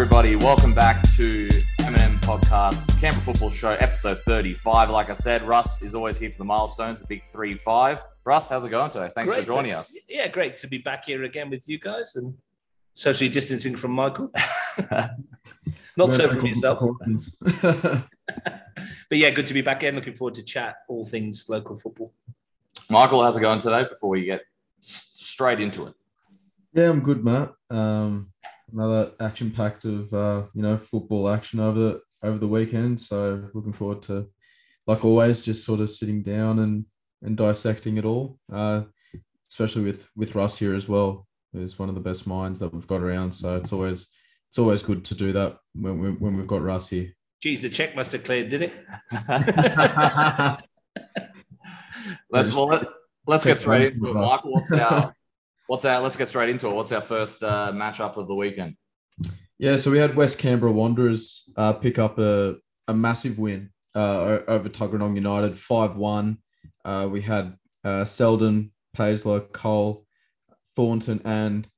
everybody. Welcome back to M&M Podcast, Canberra Football Show, episode 35. Like I said, Russ is always here for the milestones, the big 3 5. Russ, how's it going today? Thanks Great, for joining thanks. us. Yeah, great to be back here again with you guys and socially distancing from Michael. Not so from yourself. But yeah, good to be back in. Looking forward to chat all things local football. Michael, how's it going today before we get straight into it? Yeah, I'm good, Matt. Um, another action packed of uh, you know football action over the over the weekend. So looking forward to, like always, just sort of sitting down and and dissecting it all. Uh, especially with with Russ here as well, who's one of the best minds that we've got around. So it's always it's always good to do that when we, when we've got Russ here. Geez, the check must have cleared, did it? let's well, let, let's get straight into it. Michael, what's our what's our let's get straight into it. What's our first uh, matchup of the weekend? Yeah, so we had West Canberra Wanderers uh, pick up a, a massive win uh, over Tuggeranong United, 5 1. Uh, we had uh, Selden, Paisley, Cole, Thornton, and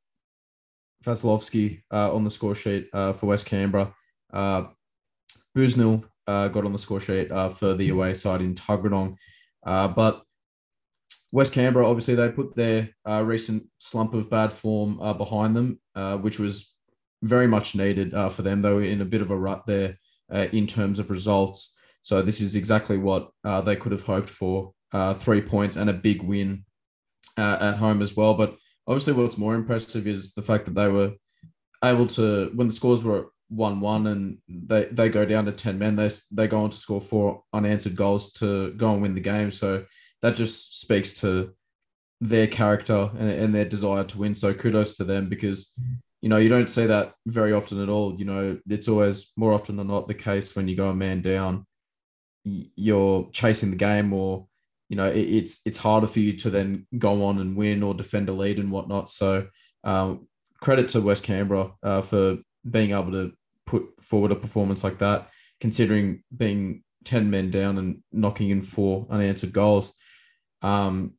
Vasilevsky uh, on the score sheet for West Canberra. Uh, uh, got on the score sheet for the away side in Tuggeranong. But West Canberra, obviously, they put their uh, recent slump of bad form uh, behind them, uh, which was very much needed uh, for them. They were in a bit of a rut there uh, in terms of results. So this is exactly what uh, they could have hoped for: three points and a big win at home as well. But obviously, what's more impressive is the fact that they were able to, when the scores were one-one and they, they go down to ten men, they they go on to score four unanswered goals to go and win the game. So that just speaks to their character and, and their desire to win. So kudos to them because you know, you don't see that very often at all. You know, it's always more often than not the case when you go a man down, you're chasing the game, or you know, it, it's it's harder for you to then go on and win or defend a lead and whatnot. So, um, credit to West Canberra uh, for being able to put forward a performance like that, considering being ten men down and knocking in four unanswered goals. Um,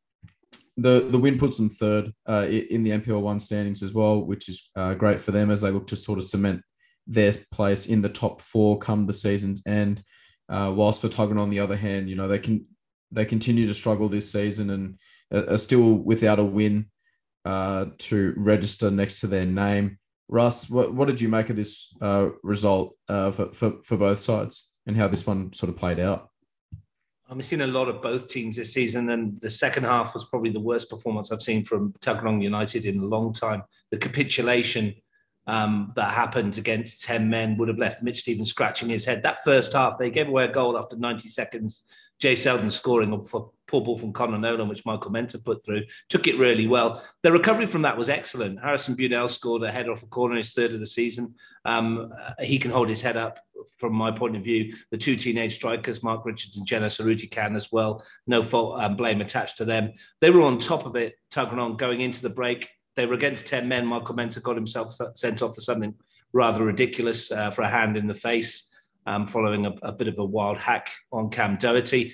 the the win puts them third uh, in the NPL one standings as well, which is uh, great for them as they look to sort of cement their place in the top four come the season's end. Uh, whilst for Tuggen, on the other hand, you know they can they continue to struggle this season and are are still without a win uh, to register next to their name. Russ, what, what did you make of this uh, result uh, for, for for both sides and how this one sort of played out? I've seen a lot of both teams this season, and the second half was probably the worst performance I've seen from Tuggeranong United in a long time. The capitulation um, that happened against 10 men would have left Mitch Stevens scratching his head. That first half, they gave away a goal after 90 seconds. Jay Selden scoring for poor ball from Conor Nolan, which Michael Menta put through, took it really well. The recovery from that was excellent. Harrison Bunell scored a header off a corner, in his third of the season. Um, uh, he can hold his head up from my point of view. The two teenage strikers, Mark Richards and Jenna Saruti, can as well. No fault um, blame attached to them. They were on top of it, tugging on, going into the break. They were against 10 men. Michael Menta got himself sent off for something rather ridiculous uh, for a hand in the face, um, following a, a bit of a wild hack on Cam Doherty.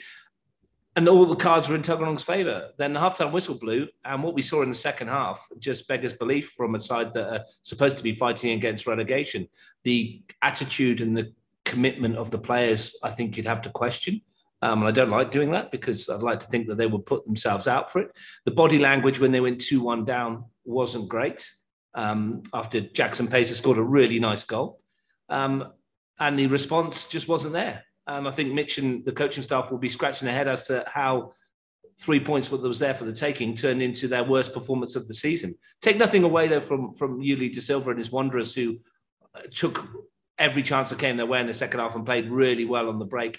And all the cards were in Tuggeranong's favour. Then the halftime whistle blew, and what we saw in the second half just beggars belief from a side that are supposed to be fighting against relegation. The attitude and the commitment of the players, I think you'd have to question. Um, and I don't like doing that because I'd like to think that they would put themselves out for it. The body language when they went 2 1 down wasn't great um, after Jackson Pacer scored a really nice goal. Um, and the response just wasn't there. Um, I think Mitch and the coaching staff will be scratching their head as to how three points what was there for the taking turned into their worst performance of the season. Take nothing away though from from Yuli De Silva and his Wanderers, who uh, took every chance that came their way in the second half and played really well on the break.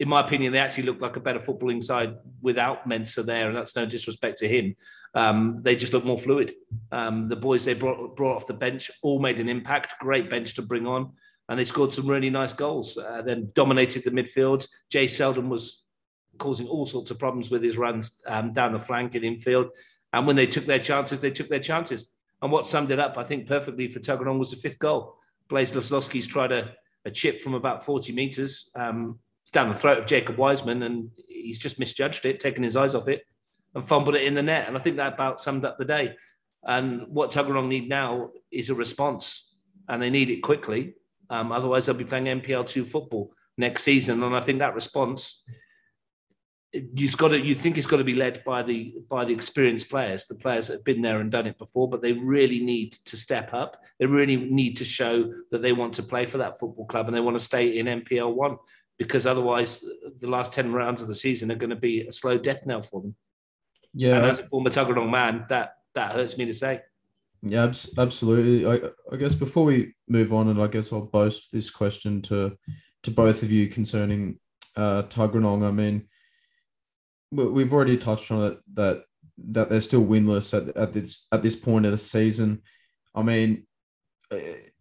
In my opinion, they actually looked like a better footballing side without Mensa there, and that's no disrespect to him. Um, they just look more fluid. Um, the boys they brought brought off the bench all made an impact. Great bench to bring on and they scored some really nice goals. Uh, then dominated the midfield. Jay Selden was causing all sorts of problems with his runs um, down the flank and infield. And when they took their chances, they took their chances. And what summed it up, I think, perfectly for Tuggeranong was the fifth goal. Blaise Lefslowski's tried a, a chip from about 40 metres. Um, it's down the throat of Jacob Wiseman, and he's just misjudged it, taken his eyes off it, and fumbled it in the net. And I think that about summed up the day. And what Tuggeranong need now is a response and they need it quickly. Um, otherwise, they'll be playing NPL two football next season. And I think that response, you've got to, you think it's got to be led by the by the experienced players, the players that have been there and done it before. But they really need to step up. They really need to show that they want to play for that football club and they want to stay in NPL one because otherwise, the last ten rounds of the season are going to be a slow death knell for them. Yeah, and as a former Tuggeranong man, that that hurts me to say. Yeah, absolutely. I, I guess before we move on, and I guess I'll boast this question to to both of you concerning uh, Tuggeranong. I mean, we've already touched on it that that they're still winless at, at this at this point of the season. I mean,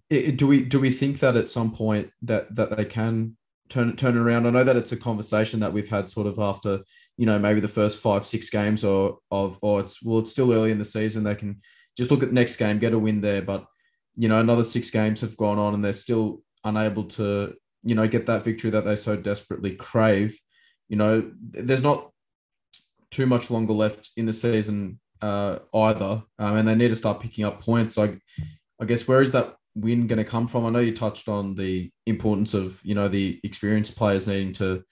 it, do we do we think that at some point that that they can turn turn around? I know that it's a conversation that we've had sort of after you know maybe the first five six games or of or it's well it's still early in the season. They can just look at the next game, get a win there, but you know another six games have gone on and they're still unable to you know get that victory that they so desperately crave. You know, there's not too much longer left in the season uh, either, um, and they need to start picking up points. I, I guess where is that win going to come from? I know you touched on the importance of you know the experienced players needing to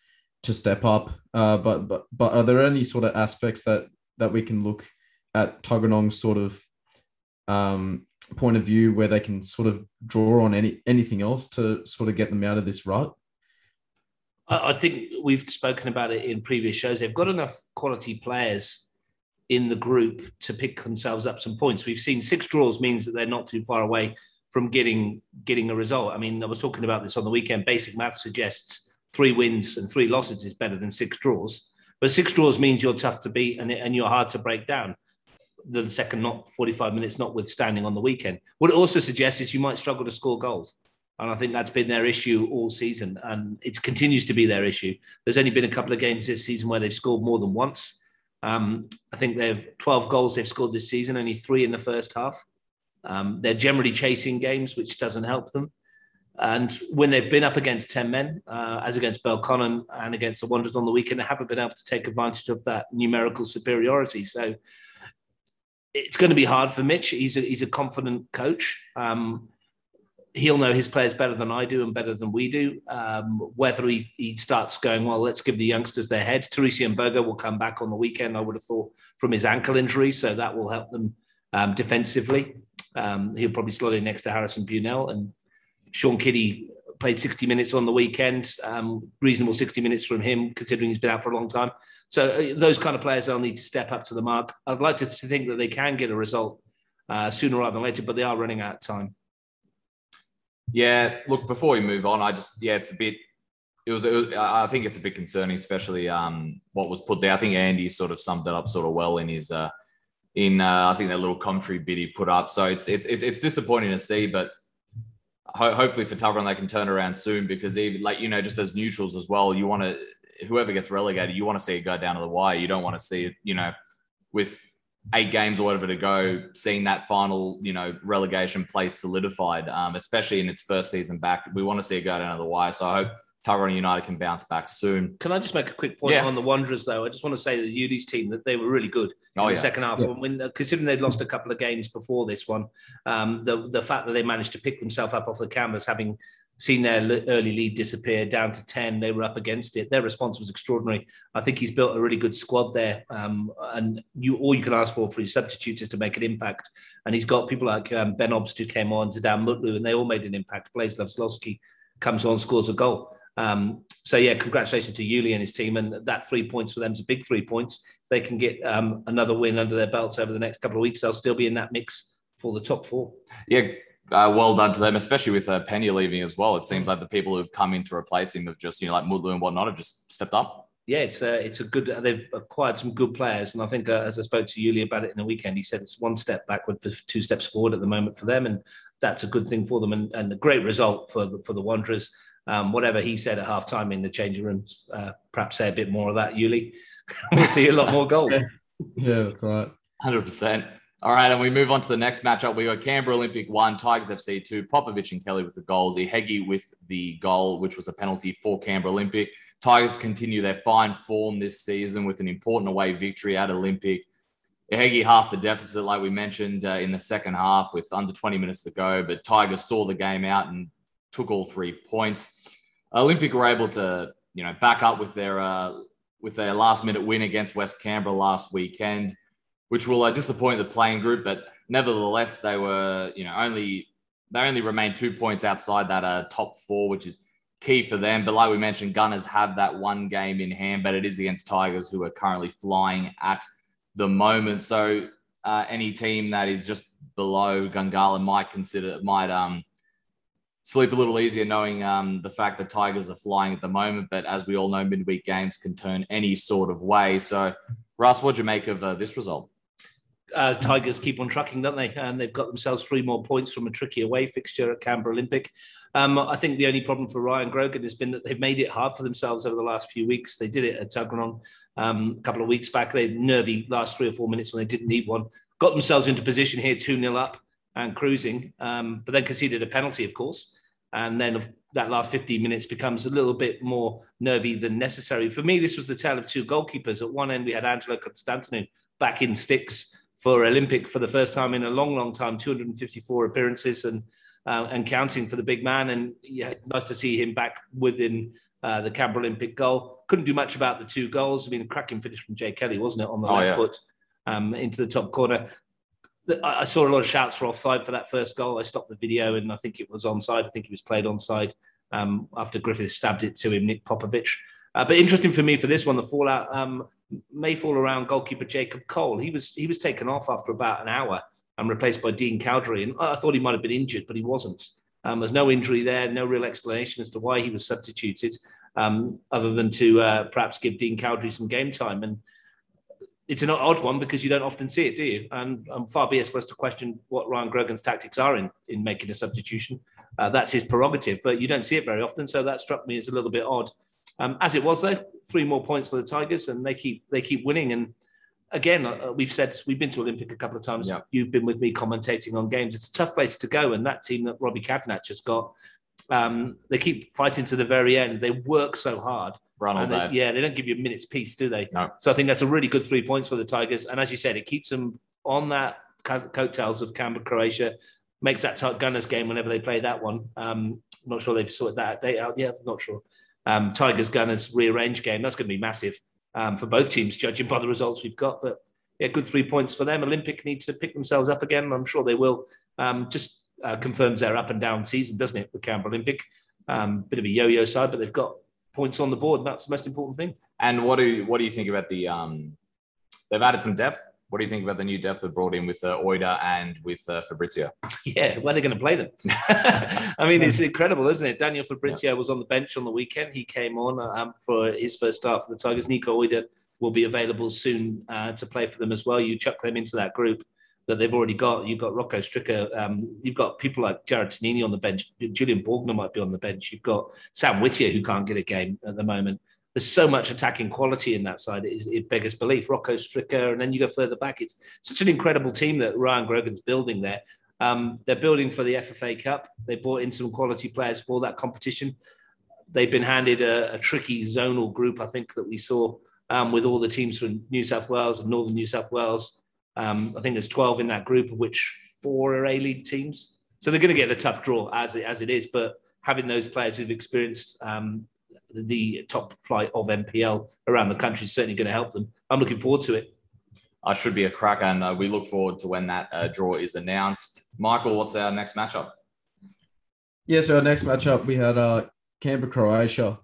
to step up, uh, but but but are there any sort of aspects that that we can look at Tuggeranong's sort of um, point of view where they can sort of draw on any anything else to sort of get them out of this rut? I think we've spoken about it in previous shows. They've got enough quality players in the group to pick themselves up some points. We've seen six draws means that they're not too far away from getting getting a result. I mean, I was talking about this on the weekend. Basic math suggests three wins and three losses is better than six draws. But six draws means you're tough to beat and, and you're hard to break down. The second not 45 minutes notwithstanding on the weekend. What it also suggests is you might struggle to score goals. And I think that's been their issue all season. And it continues to be their issue. There's only been a couple of games this season where they've scored more than once. Um, I think they've 12 goals they've scored this season, only three in the first half. Um, they're generally chasing games, which doesn't help them. And when they've been up against 10 men, uh, as against Belconnen and against the Wanderers on the weekend, they haven't been able to take advantage of that numerical superiority. So it's going to be hard for Mitch. He's a, he's a confident coach. Um, he'll know his players better than I do and better than we do. Um, whether he, he starts going, well, let's give the youngsters their heads. Teresian Berger will come back on the weekend, I would have thought, from his ankle injury. So that will help them um, defensively. Um, he'll probably slot in next to Harrison Bunell. And Sean Kiddie played 60 minutes on the weekend, um, reasonable 60 minutes from him, considering he's been out for a long time. So uh, those kind of players they'll need to step up to the mark. I'd like to think that they can get a result uh, sooner rather than later, but they are running out of time. Yeah, look, before we move on, I just yeah, it's a bit. It was, it was I think it's a bit concerning, especially um, what was put there. I think Andy sort of summed it up sort of well in his uh, in uh, I think that little commentary bit he put up. So it's it's, it's disappointing to see, but ho- hopefully for Tuggeranong they can turn around soon because even like you know just as neutrals as well, you want to whoever gets relegated, you want to see it go down to the wire. You don't want to see it, you know, with eight games or whatever to go, seeing that final, you know, relegation place solidified, um, especially in its first season back. We want to see it go down to the wire. So I hope Tyrone United can bounce back soon. Can I just make a quick point yeah. on the Wanderers, though? I just want to say the Udi's team that they were really good in oh, the yeah. second half. Yeah. When considering they'd lost a couple of games before this one, um, the the fact that they managed to pick themselves up off the canvas, having seen their early lead disappear down to 10. They were up against it. Their response was extraordinary. I think he's built a really good squad there. Um, and you all you can ask for for your substitutes is to make an impact. And he's got people like um, Ben Obst who came on, to Dan Mutlu, and they all made an impact. Blazeslav Slowski comes on, scores a goal. Um, so yeah, congratulations to Yuli and his team, and that three points for them is a big three points. If they can get um, another win under their belts over the next couple of weeks, they'll still be in that mix for the top four. Yeah, uh, well done to them, especially with uh, Penny leaving as well. It seems like the people who've come in to replace him have just, you know, like Mutlu and whatnot, have just stepped up. Yeah, it's a, it's a good. They've acquired some good players, and I think uh, as I spoke to Yuli about it in the weekend, he said it's one step backward for two steps forward at the moment for them, and that's a good thing for them, and, and a great result for the, for the Wanderers. Um, whatever he said at halftime in the changing rooms, uh, perhaps say a bit more of that, Yuli. we'll see a lot more goals. yeah, right. Hundred percent. All right, and we move on to the next matchup. We got Canberra Olympic one, Tigers FC two, Popovich and Kelly with the goals, Ihegi with the goal, which was a penalty for Canberra Olympic. Tigers continue their fine form this season with an important away victory at Olympic. Ihegi half the deficit, like we mentioned uh, in the second half, with under 20 minutes to go. But Tigers saw the game out and took all three points. Olympic were able to, you know, back up with their uh, with their last minute win against West Canberra last weekend, which will uh, disappoint the playing group. But nevertheless, they were, you know, only they only remained two points outside that uh, top four, which is key for them. But like we mentioned, Gunners have that one game in hand, but it is against Tigers, who are currently flying at the moment. So uh, any team that is just below Gungahlin might consider might um sleep a little easier knowing um, the fact that Tigers are flying at the moment. But as we all know, midweek games can turn any sort of way. So, Russ, what do you make of uh, this result? Uh, Tigers keep on trucking, don't they? And they've got themselves three more points from a tricky away fixture at Canberra Olympic. Um, I think the only problem for Ryan Grogan has been that they've made it hard for themselves over the last few weeks. They did it at Tuggeranong um, a couple of weeks back. They nervy last three or four minutes when they didn't need one. Got themselves into position here, 2 0 up and cruising, um, but then conceded a penalty, of course. And then that last 15 minutes becomes a little bit more nervy than necessary. For me, this was the tale of two goalkeepers. At one end, we had Angelo Constantinou back in sticks for Olympic for the first time in a long, long time, 254 appearances and uh, and counting for the big man. And yeah, nice to see him back within uh, the Canberra Olympic goal. Couldn't do much about the two goals. I mean, a cracking finish from Jay Kelly, wasn't it, on the oh, left yeah. foot um, into the top corner. I saw a lot of shouts for offside for that first goal. I stopped the video and I think it was onside. I think he was played onside um, after Griffith stabbed it to him, Nick Popovic. Uh, but interesting for me for this one, the fallout um, may fall around goalkeeper Jacob Cole. He was he was taken off after about an hour and replaced by Dean Cowdery. And I thought he might have been injured, but he wasn't. Um, there's no injury there, no real explanation as to why he was substituted, um, other than to uh, perhaps give Dean Cowdery some game time. And it's an odd one because you don't often see it, do you? And um, far be it for us to question what Ryan Grogan's tactics are in, in making a substitution. Uh, that's his prerogative, but you don't see it very often. So that struck me as a little bit odd. Um, as it was, though, three more points for the Tigers, and they keep they keep winning. And again, uh, we've said we've been to Olympic a couple of times. Yeah. You've been with me commentating on games. It's a tough place to go, and that team that Robbie Cadnach has got, um, they keep fighting to the very end. They work so hard. Day. yeah, they don't give you a minute's peace, do they? No. So I think that's a really good three points for the Tigers. And as you said, it keeps them on that coattails of Canberra, Croatia. Makes that Gunners game whenever they play that one. Um, I'm not sure they've sorted that date out yet. I'm not sure. Um, Tigers Gunners rearranged game. That's going to be massive um, for both teams, judging by the results we've got. But yeah, good three points for them. Olympic need to pick themselves up again. I'm sure they will. Um, just uh, confirms their up and down season, doesn't it, with Canberra Olympic? Um, bit of a yo-yo side, but they've got points on the board. That's the most important thing. And what do what do you think about the? Um, they've added some depth. What do you think about the new depth they brought in with uh, Oida and with uh, Fabrizio? Yeah, where are they going to play them? I mean, it's incredible, isn't it? Daniel Fabrizio yeah. was on the bench on the weekend. He came on um, for his first start for the Tigers. Nico Oida will be available soon uh, to play for them as well. You chuck them into that group that they've already got. You've got Rocco Stricker. Um, you've got people like Jared Tanini on the bench. Julian Borgner might be on the bench. You've got Sam Whittier, who can't get a game at the moment. There's so much attacking quality in that side. It, beggars belief. Rocco Stricker, and then you go further back. It's such an incredible team that Ryan Grogan's building there. Um, they're building for the FFA Cup. They brought in some quality players for that competition. They've been handed a, a tricky zonal group, I think, that we saw um, with all the teams from New South Wales and Northern New South Wales um, I think there's 12 in that group, of which four are A League teams. So they're going to get the tough draw as it, as it is. But having those players who've experienced um, the top flight of NPL around the country is certainly going to help them. I'm looking forward to it. I should be a cracker, and uh, we look forward to when that uh, draw is announced. Michael, what's our next matchup? Yeah, so our next matchup we had uh, Canberra Croatia,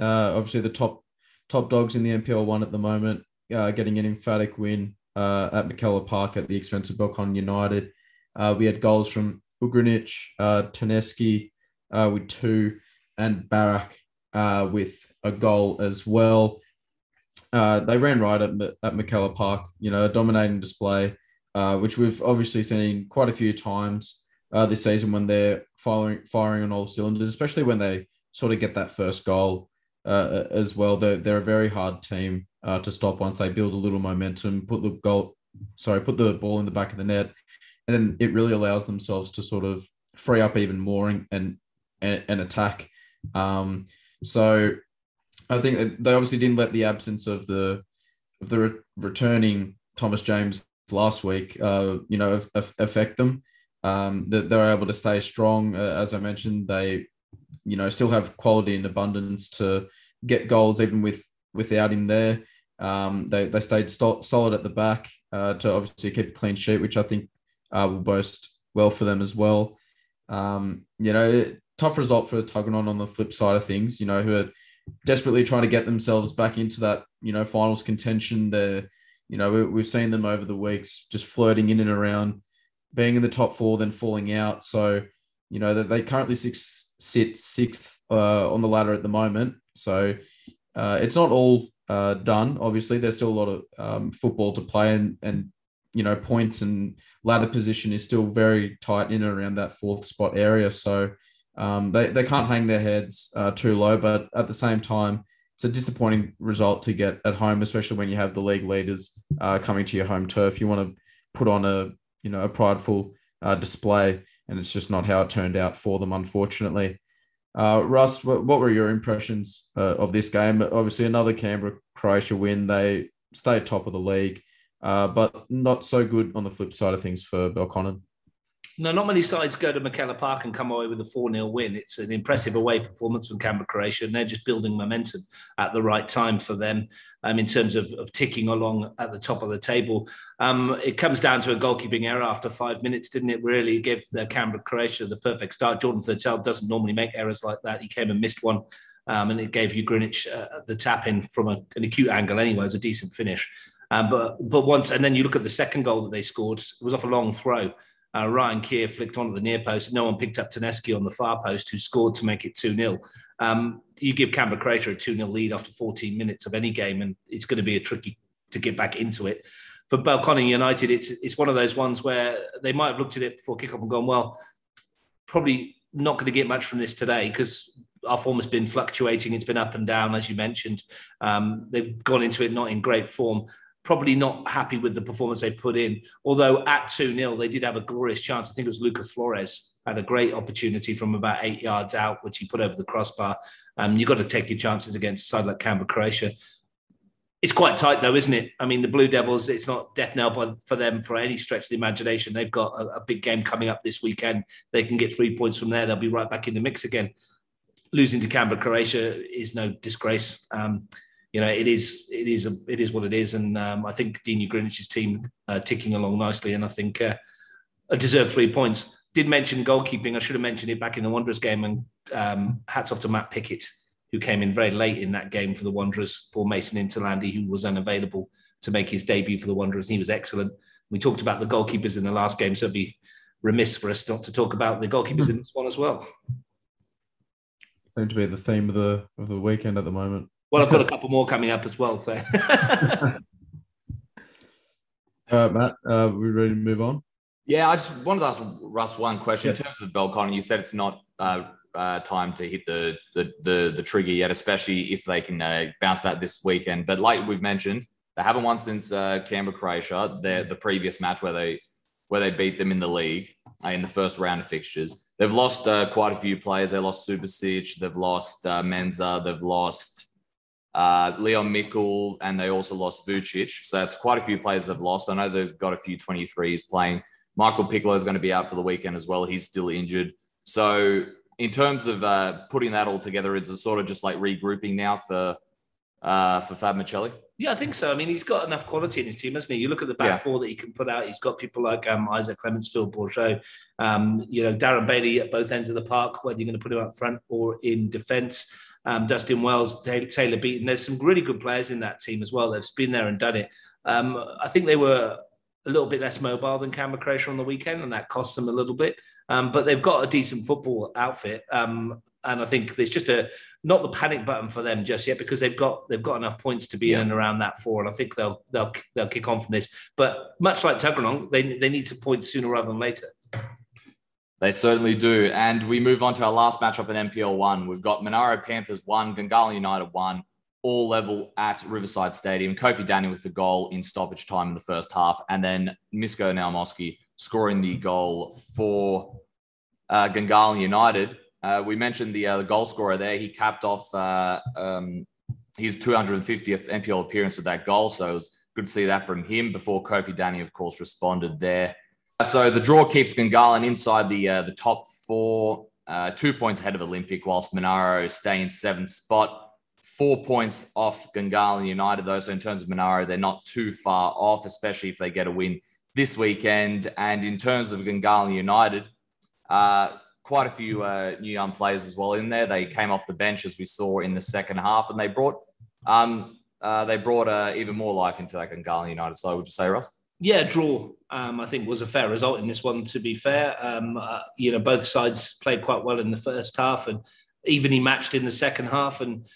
uh, obviously the top top dogs in the NPL one at the moment, uh, getting an emphatic win uh, at McKellar Park at the expense of Belconnen United. Uh, we had goals from Ugrinic, uh, Taneski uh, with two, and Barak uh, with a goal as well. Uh, they ran right at, at McKellar Park, you know, a dominating display, uh, which we've obviously seen quite a few times this season when they're firing, firing on all cylinders, especially when they sort of get that first goal uh, as well. They're, they're a very hard team uh, to stop once they build a little momentum, put the goal, sorry, put the ball in the back of the net, and then it really allows themselves to sort of free up even more and and, and attack. Um, so I think they obviously didn't let the absence of the of the re- returning Thomas James last week, uh, you know, affect them. Um, that they're able to stay strong. Uh, as I mentioned, they, you know, still have quality and abundance to get goals even with without him there. Um, they they stayed st- solid at the back uh, to obviously keep a clean sheet, which I think uh, will boast well for them as well. Um, you know, tough result for Tuggeranong on the flip side of things. You know, who are desperately trying to get themselves back into that you know finals contention. They're you know we, have seen them over the weeks just flirting in and around, being in the top four, then falling out. So you know that they currently six, sit sixth uh, on the ladder at the moment. So uh, it's not all uh, done. Obviously, there's still a lot of um, football to play, and and you know points and ladder position is still very tight in and around that fourth spot area. So um, they they can't hang their heads uh, too low, but at the same time, it's a disappointing result to get at home, especially when you have the league leaders uh, coming to your home turf. You want to put on a you know a prideful uh, display, and it's just not how it turned out for them, unfortunately. Uh, Russ, what, what, were your impressions uh, of this game? Obviously, another Canberra Croatia win. They stayed top of the league, uh, but not so good on the flip side of things for Belconnen. No, not many sides go to McKellar Park and come away with a 4 0 win. It's an impressive away performance from Canberra Croatia, and they're just building momentum at the right time for them um, in terms of, of ticking along at the top of the table. Um, it comes down to a goalkeeping error after five minutes, didn't it? Really give the Canberra Croatia the perfect start. Jordan Thurtell doesn't normally make errors like that. He came and missed one. Um, and it gave Ugrinic uh, the tap in from a, an acute angle anyway. It was a decent finish. Um, but but once, and then you look at the second goal that they scored, it was off a long throw. Uh, Ryan Keir flicked onto the near post. No one picked up Taneski on the far post, who scored to make it 2 0. Um, you give Canberra Croatia a 2 0 lead after 14 minutes of any game, and it's going to be a tricky to get back into it. For Belconnen United, it's it's one of those ones where they might have looked at it before kickoff and gone, well, probably not going to get much from this today because our form has been fluctuating. It's been up and down, as you mentioned. Um, they've gone into it not in great form probably not happy with the performance they put in. Although at 2 0, they did have a glorious chance. I think it was Luca Flores had a great opportunity from about eight yards out, which he put over the crossbar. Um, you've got to take your chances against a side like Canberra, Croatia. It's quite tight, though, isn't it? I mean, the Blue Devils, it's not death knell for them for any stretch of the imagination. They've got a, a big game coming up this weekend. They can get three points from there. They'll be right back in the mix again. Losing to Canberra, Croatia is no disgrace. Um, you know, it is it is a, it is what it is, and um, I think Dean Ugrinich's team uh, ticking along nicely, and I think uh, deserve three points. Did mention goalkeeping. I should have mentioned it back in the Wanderers game, and um, hats off to Matt Pickett, who came in very late in that game for the Wanderers for Mason Interlandi, who was unavailable to make his debut for the Wanderers, and he was excellent. We talked about the goalkeepers in the last game, so it'd be remiss for us not to talk about the goalkeepers in this one as well. Seem to be the theme of the of the weekend at the moment. Well, I've got a couple more coming up as well. So, uh, Matt, uh, we ready to move on? Yeah, I just wanted to ask Russ one question yeah. in terms of Belconnen. You said it's not uh, uh, time to hit the, the, the the trigger yet, especially if they can uh, bounce back this weekend. But like we've mentioned, they haven't won since uh, Canberra Croatia, the the previous match where they where they beat them in the league uh, in the first round of fixtures. They've lost uh, quite a few players. They lost Super Subasic, they've lost uh, Menza, they've lost uh, Leon Mickle, and they also lost Vucic. So it's quite a few players they've lost. I know they've got a few 23s playing. Michael Piccolo is going to be out for the weekend as well. He's still injured. So in terms of uh, putting that all together, it's a sort of just like regrouping now for uh, for Fab Michelli. Yeah, I think so. I mean, he's got enough quality in his team, hasn't he? You look at the back yeah. four that he can put out. He's got people like um, Isaac Clements, Phil Bourgeau, um, you know, Darren Bailey at both ends of the park, whether you're going to put him up front or in defence um, Dustin Wells, Taylor Beaton. There's some really good players in that team as well. They've been there and done it. Um, I think they were a little bit less mobile than Canberra Croatia on the weekend, and that cost them a little bit. Um, but they've got a decent football outfit, um, and I think there's just a not the panic button for them just yet because they've got they've got enough points to be yeah. in and around that four, and I think they'll they'll they'll kick on from this. But much like Tuggeranong, they they need some points sooner rather than later. They certainly do. And we move on to our last matchup in NPL one. We've got Monaro Panthers one, Gungahlin United one, all level at Riverside Stadium. Kofi Danning with the goal in stoppage time in the first half, and then Misko Naumoski scoring the goal for uh, United. Uh, we mentioned the, uh, the goal scorer there. He capped off uh, um, his 250th NPL appearance with that goal. So it was good to see that from him before Kofi Danning, of course, responded there. So the draw keeps Gungahlin inside the uh, the top four, uh, two points ahead of Olympic, whilst Monaro stay in seventh spot. Four points off Gungahlin United, though. So in terms of Monaro, they're not too far off, especially if they get a win this weekend. And in terms of Gungahlin United, uh, quite a few uh, new young players as well in there. They came off the bench as we saw in the second half, and they brought um, uh, they brought uh, even more life into that Gungahlin United. So would you say, Russ? Yeah, draw. Um, I think was a fair result in this one. To be fair, um, uh, you know both sides played quite well in the first half, and evenly matched in the second half. And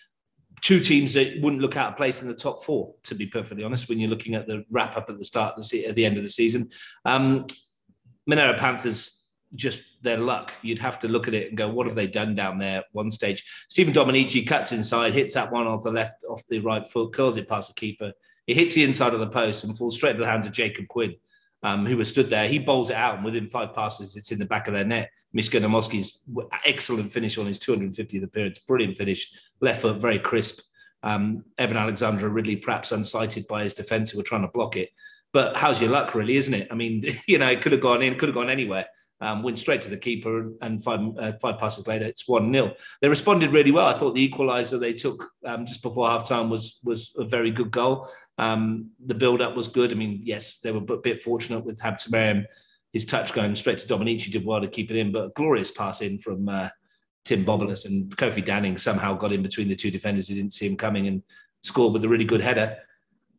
two teams that wouldn't look out of place in the top four, to be perfectly honest, when you're looking at the wrap up at the start of the at the end of the season. Um, Monaro Panthers just their luck. You'd have to look at it and go, what have they done down there one stage? Stephen Dominici cuts inside, hits that one off the left, off the right foot, curls it past the keeper. He hits the inside of the post and falls straight to the hands of Jacob Quinn, um, who was stood there. He bowls it out, and within five passes, it's in the back of their net. Mishka excellent finish on his 250th appearance. Brilliant finish. Left foot, very crisp. Um, Evan Alexander Ridley, perhaps unsighted by his defence who were trying to block it. But how's your luck, really, isn't it? I mean, you know, it could have gone in, could have gone anywhere um, went straight to the keeper, and five uh, five passes later, it's one 0 They responded really well. I thought the equaliser they took um, just before half time was was a very good goal. Um, the build up was good. I mean, yes, they were a bit fortunate with Habtemariam, his touch going straight to Dominici did well to keep it in, but glorious pass in from uh, Tim Bobolas and Kofi Danning somehow got in between the two defenders who didn't see him coming and scored with a really good header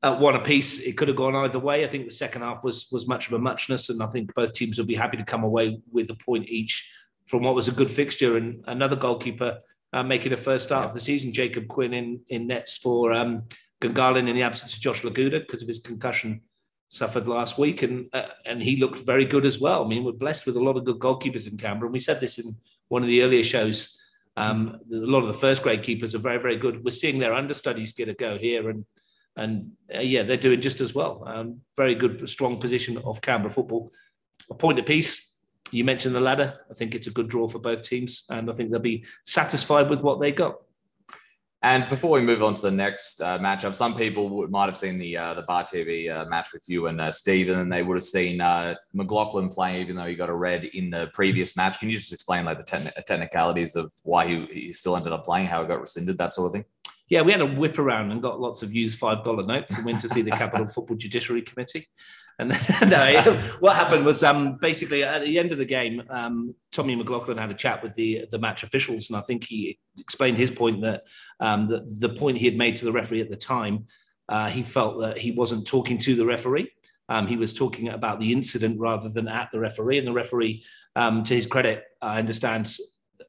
at one apiece. It could have gone either way. I think the second half was was much of a muchness, and I think both teams will be happy to come away with a point each from what was a good fixture. And another goalkeeper uh, making a first start yeah. of the season, Jacob Quinn in in nets for um, Gungahlin in the absence of Josh Laguda because of his concussion suffered last week, and uh, and he looked very good as well. I mean, we're blessed with a lot of good goalkeepers in Canberra, and we said this in one of the earlier shows. Um, a lot of the first grade keepers are very, very good. We're seeing their understudies get a go here, and and uh, yeah, they're doing just as well. Um, very good, strong position of Canberra football. A point apiece. You mentioned the ladder. I think it's a good draw for both teams, and I think they'll be satisfied with what they got. And before we move on to the next uh, matchup, some people might have seen the uh, the Bar TV uh, match with you and uh, Stephen, and they would have seen uh, McLaughlin playing, even though he got a red in the previous match. Can you just explain like the te- technicalities of why he, he still ended up playing, how it got rescinded, that sort of thing? yeah, we had a whip around and got lots of used five dollar notes and went to see the Capital Football Judiciary Committee. And no, what happened was um, basically at the end of the game, um, Tommy McLaughlin had a chat with the the match officials, and I think he explained his point that um, the, the point he had made to the referee at the time, uh, he felt that he wasn't talking to the referee. Um, he was talking about the incident rather than at the referee, and the referee, um, to his credit, I understand,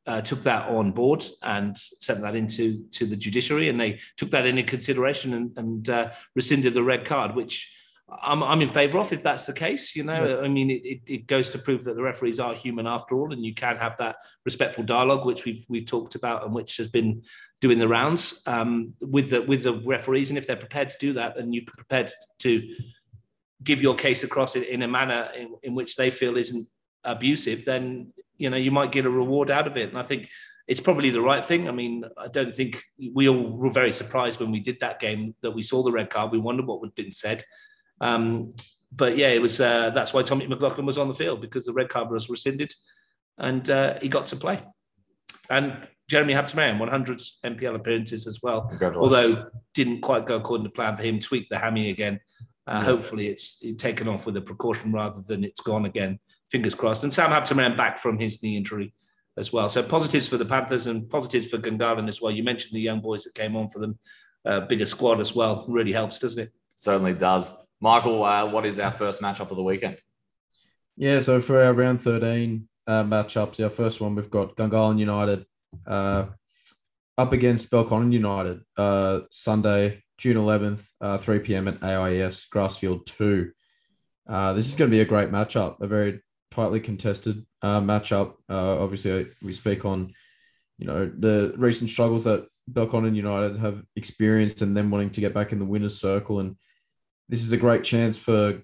uh, took that on board and sent that into to the judiciary, and they took that into consideration and, and uh, rescinded the red card, which I'm, I'm in favour of if that's the case. You know, yeah. I mean, it, it goes to prove that the referees are human after all, and you can have that respectful dialogue, which we've we've talked about and which has been doing the rounds um, with the with the referees, and if they're prepared to do that, and you're prepared to give your case across in, in a manner in, in which they feel isn't abusive, then you know, you might get a reward out of it. And I think it's probably the right thing. I mean, I don't think we all were very surprised when we did that game that we saw the red card. We wondered what had been said. Um, but yeah, it was uh, that's why Tommy McLaughlin was on the field because the red card was rescinded and uh, he got to play. And Jeremy Habtemariam, 100 NPL appearances as well, although didn't quite go according to plan for him, tweaked the hammy again. Uh, yeah. Hopefully, it's taken off with a precaution rather than it's gone again fingers crossed. And Sam Habtemariam back from his knee injury as well. So positives for the Panthers and positives for Gungahlin as well. You mentioned the young boys that came on for them. Uh, bigger squad as well. Really helps, doesn't it? Certainly does. Michael, uh, what is our first matchup of the weekend? Yeah, so for our round 13 uh, matchups, our first one, we've got Gungahlin United uh, up against Belconnen United uh, Sunday, June 11th, uh, 3 p.m. at AIS Grassfield 2. Uh, this is going to be a great matchup, a very tightly contested matchup. Obviously, we speak on you know the recent struggles that Belconnen United have experienced, and them wanting to get back in the winners' circle. And this is a great chance for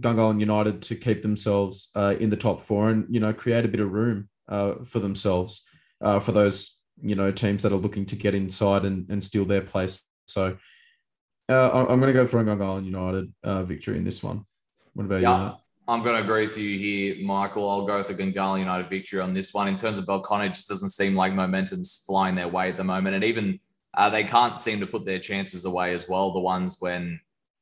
Gungahlin United to keep themselves uh, in the top four and you know create a bit of room uh, for themselves uh, for those you know teams that are looking to get inside and, and steal their place. So Uh, I'm going to go for a Gungahlin United uh, victory in this one. What about Yeah, you? I'm going to agree with you here, Michael. I'll go for Gungahlin United victory on this one. In terms of Belconnen, it just doesn't seem like momentum's flying their way at the moment, and even uh, they can't seem to put their chances away as well. The ones when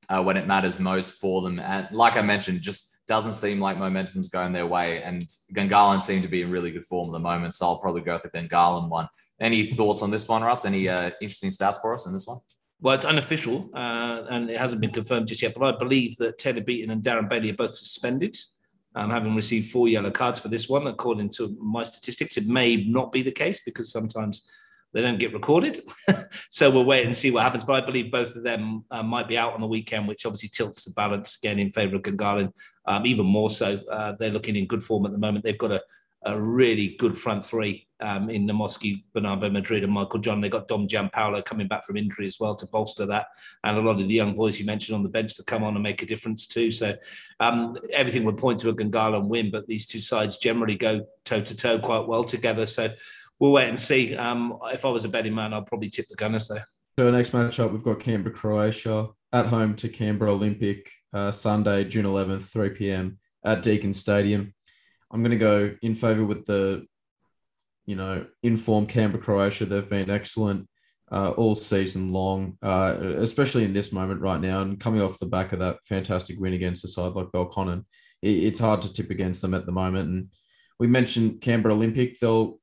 uh, when it matters most for them, and like I mentioned, just doesn't seem like momentum's going their way. And Gungahlin seem to be in really good form at the moment, so I'll probably go with the Gungahlin one. Any thoughts on this one, Russ? Any uh, interesting stats for us in this one? Well, it's unofficial uh, and it hasn't been confirmed just yet, but I believe that Taylor Beaton and Darren Bailey are both suspended, um, having received four yellow cards for this one. According to my statistics, it may not be the case because sometimes they don't get recorded. so we'll wait and see what happens. But I believe both of them uh, might be out on the weekend, which obviously tilts the balance again in favour of Gungahlin, um, even more so. Uh, they're looking in good form at the moment. They've got a a really good front three um, in Naumoski, Bernardo Madrid, and Michael John. They've got Dom Giampaolo coming back from injury as well to bolster that, and a lot of the young boys you mentioned on the bench to come on and make a difference too. So um, everything would point to a Gungahlin win, but these two sides generally go toe to toe quite well together. So we'll wait and see. Um, if I was a betting man, I'd probably tip the Gunners there. So our next matchup, we've got Canberra, Croatia at home to Canberra Olympic, uh, Sunday, June 11th, 3 p.m. at Deakin Stadium. I'm going to go in favour with the, you know, informed Canberra Croatia. They've been excellent uh, all season long, uh, especially in this moment right now. And coming off the back of that fantastic win against a side like Belconnen, it, it's hard to tip against them at the moment. And we mentioned Canberra Olympic. They'll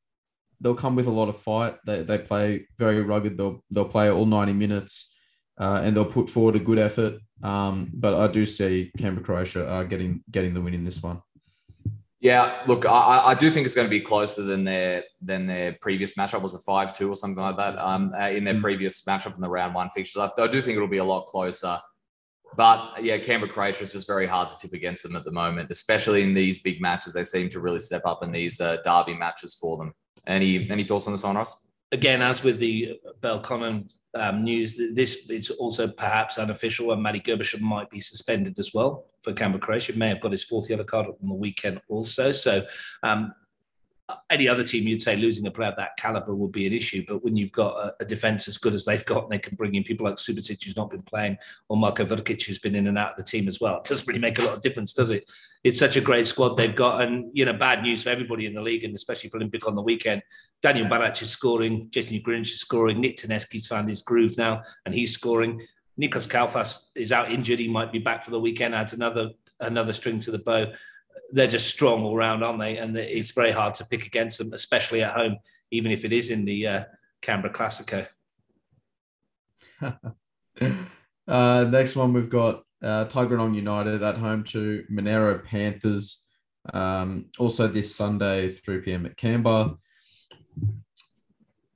they'll come with a lot of fight. They, they play very rugged. They'll they'll play all 90 minutes. Uh, and they'll put forward a good effort, um, but I do see Canberra Croatia uh, getting getting the win in this one. Yeah, look, I, I do think it's going to be closer than their than their previous matchup was a five two or something like that. Um, uh, in their Mm. previous matchup in the round one fixtures, I, I do think it'll be a lot closer. But yeah, Canberra Croatia is just very hard to tip against them at the moment, especially in these big matches. They seem to really step up in these uh, derby matches for them. Any any thoughts on this one, Ross? again, as with the Belconnen um, news, this is also perhaps unofficial, and Matty Gerbisher might be suspended as well for Canberra Croatia. May have got his fourth yellow card on the weekend also. So, um, any other team, you'd say losing a player of that caliber would be an issue. But when you've got a, a defence as good as they've got, and they can bring in people like Subasic, who's not been playing, or Marko Vrkic, who's been in and out of the team as well, it doesn't really make a lot of difference, does it? It's such a great squad they've got, and you know, bad news for everybody in the league, and especially for Olympic on the weekend. Daniel Barac is scoring, Jason Grinch is scoring, Nick Taneski's found his groove now, and he's scoring. Nikos Kalfas is out injured; he might be back for the weekend. Adds another another string to the bow they're just strong all round, aren't they? And it's very hard to pick against them, especially at home, even if it is in the uh, Canberra Classico. uh, next one, we've got uh, Tuggeranong United at home to Monaro Panthers. Um, also this Sunday, 3 p.m. at Canberra.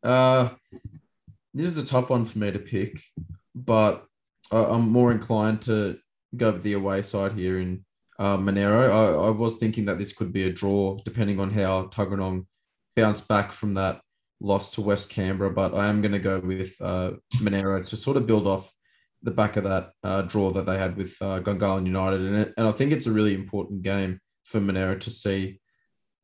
Uh, this is a tough one for me to pick, but I- I'm more inclined to go the away side here in uh, Monaro. I, I was thinking that this could be a draw, depending on how Tuggeranong bounce back from that loss to West Canberra, but I am going to go with uh, Monaro to sort of build off the back of that uh, draw that they had with uh, Gungahlin United, and it, and I think it's a really important game for Monaro to see,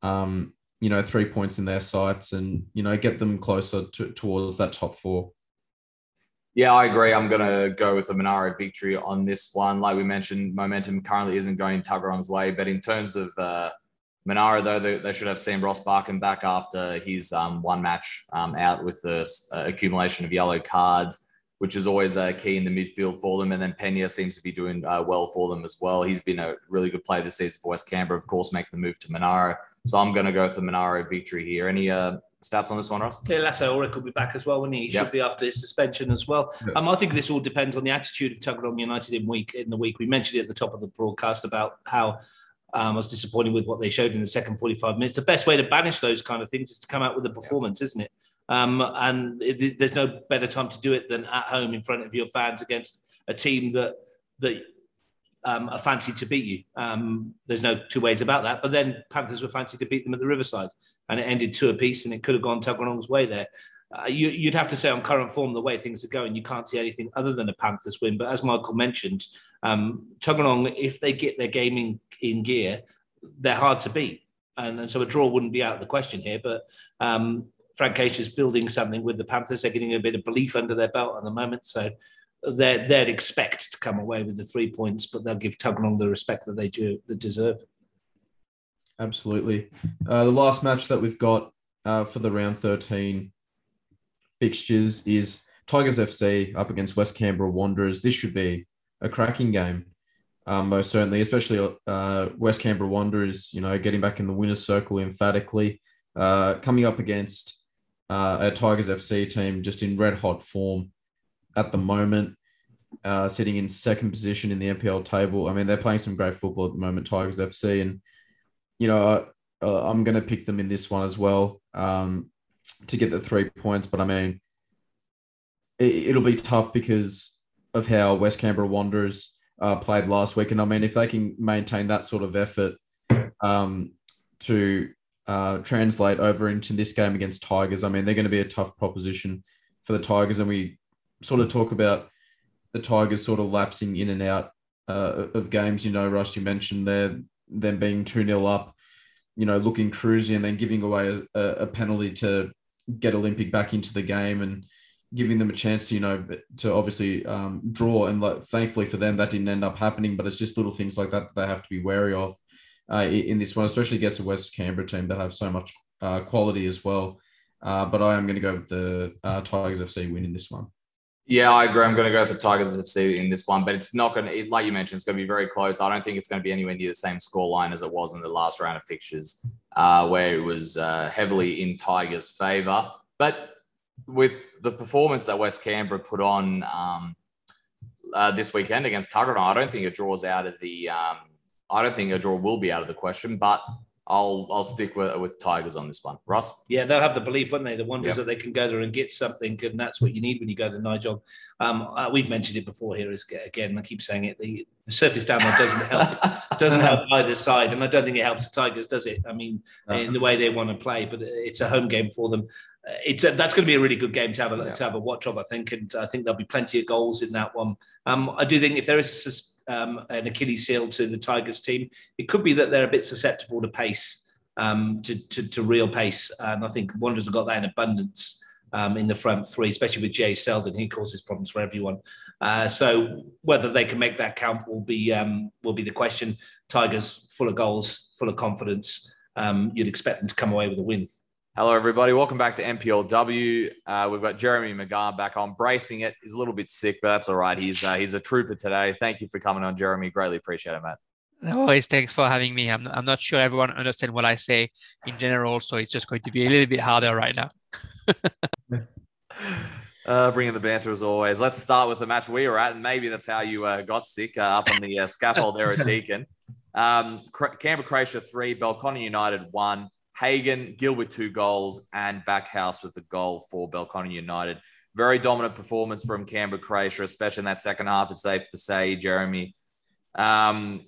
um, you know, three points in their sights and you know get them closer to, towards that top four. Yeah, I agree. I'm going to go with a Monaro victory on this one. Like we mentioned, momentum currently isn't going Tuggeranong's way, but in terms of uh, Monaro, though, they, they, should have seen Ross Barkin back after his um, one match um, out with the uh, accumulation of yellow cards, which is always a uh, key in the midfield for them. And then Pena seems to be doing uh, well for them as well. He's been a really good player this season for West Canberra, of course, making the move to Monaro. So I'm going to go with the Monaro victory here. Any uh, stats on this one, Ross? Yeah, Ulrich will be back as well, when he? he Yep. should be after his suspension as well. Yeah. Um, I think this all depends on the attitude of Tuggeranong United in week in the week. We mentioned it at the top of the broadcast about how um, I was disappointed with what they showed in the second 45 minutes. The best way to banish those kind of things is to come out with a performance, isn't it? Um, and it, there's no better time to do it than at home in front of your fans against a team that that um, are fancied to beat you. Um, there's no two ways about that. But then Panthers were fancied to beat them at the Riverside, and it ended two apiece, and it could have gone Tuggeranong's way there. Uh, you, you'd have to say on current form, the way things are going, you can't see anything other than a Panthers win. But as Michael mentioned, um, Tuggeranong, if they get their game in, in gear, they're hard to beat. And, and so a draw wouldn't be out of the question here. But um, Frank Case is building something with the Panthers. They're getting a bit of belief under their belt at the moment. So they they'd expect to come away with the three points, but they'll give Tuggeranong the respect that they do that deserve. Absolutely. Uh, the last match that we've got uh, for the round 13 fixtures is Tigers FC up against West Canberra Wanderers. This should be a cracking game, um, most certainly, especially uh, West Canberra Wanderers, you know, getting back in the winner's circle emphatically, uh, coming up against uh, a Tigers FC team just in red hot form at the moment, uh, sitting in second position in the NPL table. I mean, they're playing some great football at the moment, Tigers FC, and you know, uh, I'm going to pick them in this one as well um, to get the three points. But I mean, it, will be tough because of how West Canberra Wanderers uh, played last week. And I mean, if they can maintain that sort of effort um, to uh, translate over into this game against Tigers, I mean, they're going to be a tough proposition for the Tigers. And we sort of talk about the Tigers sort of lapsing in and out uh, of games. You know, Russ, you mentioned there them being 2 0 up, you know, looking cruisy and then giving away a, a penalty to get Olympic back into the game and giving them a chance to, you know, to obviously um, draw. And like, thankfully for them, that didn't end up happening. But it's just little things like that that they have to be wary of uh, in this one, especially against the West Canberra team that have so much uh, quality as well. Uh, but I am going to go with the uh, Tigers FC win in this one. Yeah, I agree. I'm going to go for Tigers FC in this one, but it's not going to, like you mentioned, it's going to be very close. I don't think it's going to be anywhere near the same score line as it was in the last round of fixtures, uh, where it was uh, heavily in Tigers' favour. But with the performance that West Canberra put on um, uh, this weekend against Tuggeranong, I don't think it draws out of the. Um, I don't think a draw will be out of the question, but I'll I'll stick with with Tigers on this one. Ross? Yeah, they'll have the belief, won't they? The wonders yep. that they can go there and get something, and that's what you need when you go to Nigel. Um, uh, we've mentioned it before here. Is again, I keep saying it. The, the surface down there doesn't help. doesn't help either side, and I don't think it helps the Tigers, does it? I mean, uh-huh. in the way they want to play, but it's a home game for them. Uh, it's a, that's going to be a really good game to have a yeah. to have a watch of. I think, and I think there'll be plenty of goals in that one. Um, I do think if there is a um, an Achilles heel to the Tigers team. It could be that they're a bit susceptible to pace, um, to, to, to, real pace. And I think Wanderers have got that in abundance um, in the front three, especially with Jay Selden. He causes problems for everyone. Uh, so whether they can make that count will be um, will be the question. Tigers full of goals, full of confidence. Um, you'd expect them to come away with a win. Hello, everybody. Welcome back to NPLW. Uh, we've got Jeremy McGahan back on, bracing it. He's a little bit sick, but that's all right. He's uh, he's a trooper today. Thank you for coming on, Jeremy. Greatly appreciate it, Matt. No worries. Thanks for having me. I'm, I'm not sure everyone understands what I say in general, so it's just going to be a little bit harder right now. uh, bringing the banter as always. Let's start with the match we were at, and maybe that's how you uh, got sick uh, up on the uh, scaffold there at Deakin. Um, Canberra Croatia three, Belconnen United one. Hagen, Gill with two goals, and Backhouse with a goal for Belconnen United. Very dominant performance from Canberra Croatia, especially in that second half. It's safe to say, Jeremy. Um,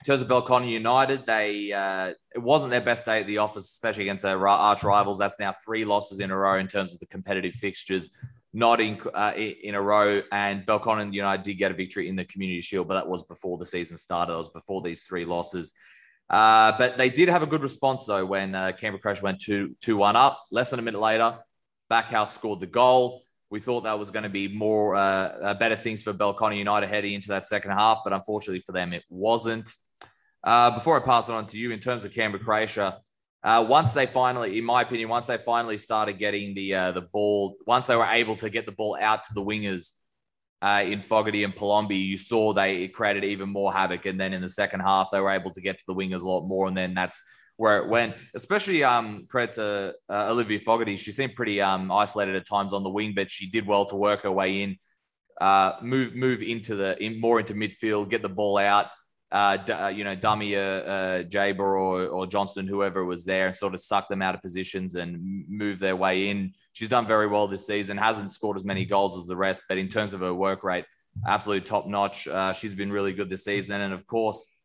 in terms of Belconnen United, they uh, it wasn't their best day at the office, especially against their arch rivals. That's now three losses in a row in terms of the competitive fixtures, not in uh, in a row. And Belconnen United did get a victory in the Community Shield, but that was before the season started. It was before these three losses. Uh, but they did have a good response though when uh, Canberra Crash went 2 2 1 up. Less than a minute later, Backhouse scored the goal. We thought that was going to be more uh, uh better things for Belconnen United heading into that second half, but unfortunately for them, it wasn't. Uh, before I pass it on to you, in terms of Canberra Croatia, once they finally, in my opinion, once they finally started getting the the ball, once they were able to get the ball out to the wingers uh, in Fogarty and Palombi, you saw they created even more havoc. And then in the second half, they were able to get to the wingers a lot more. And then that's where it went. Especially um, credit to uh, Olivia Fogarty. She seemed pretty um, isolated at times on the wing, but she did well to work her way in, uh, move move into the in, more into midfield, get the ball out uh, d- uh, you know, dummy uh, uh, Jaber or, or Johnston, whoever was there, and sort of suck them out of positions and move their way in. She's done very well this season, hasn't scored as many goals as the rest, but in terms of her work rate, absolutely top notch. Uh, she's been really good this season. And of course,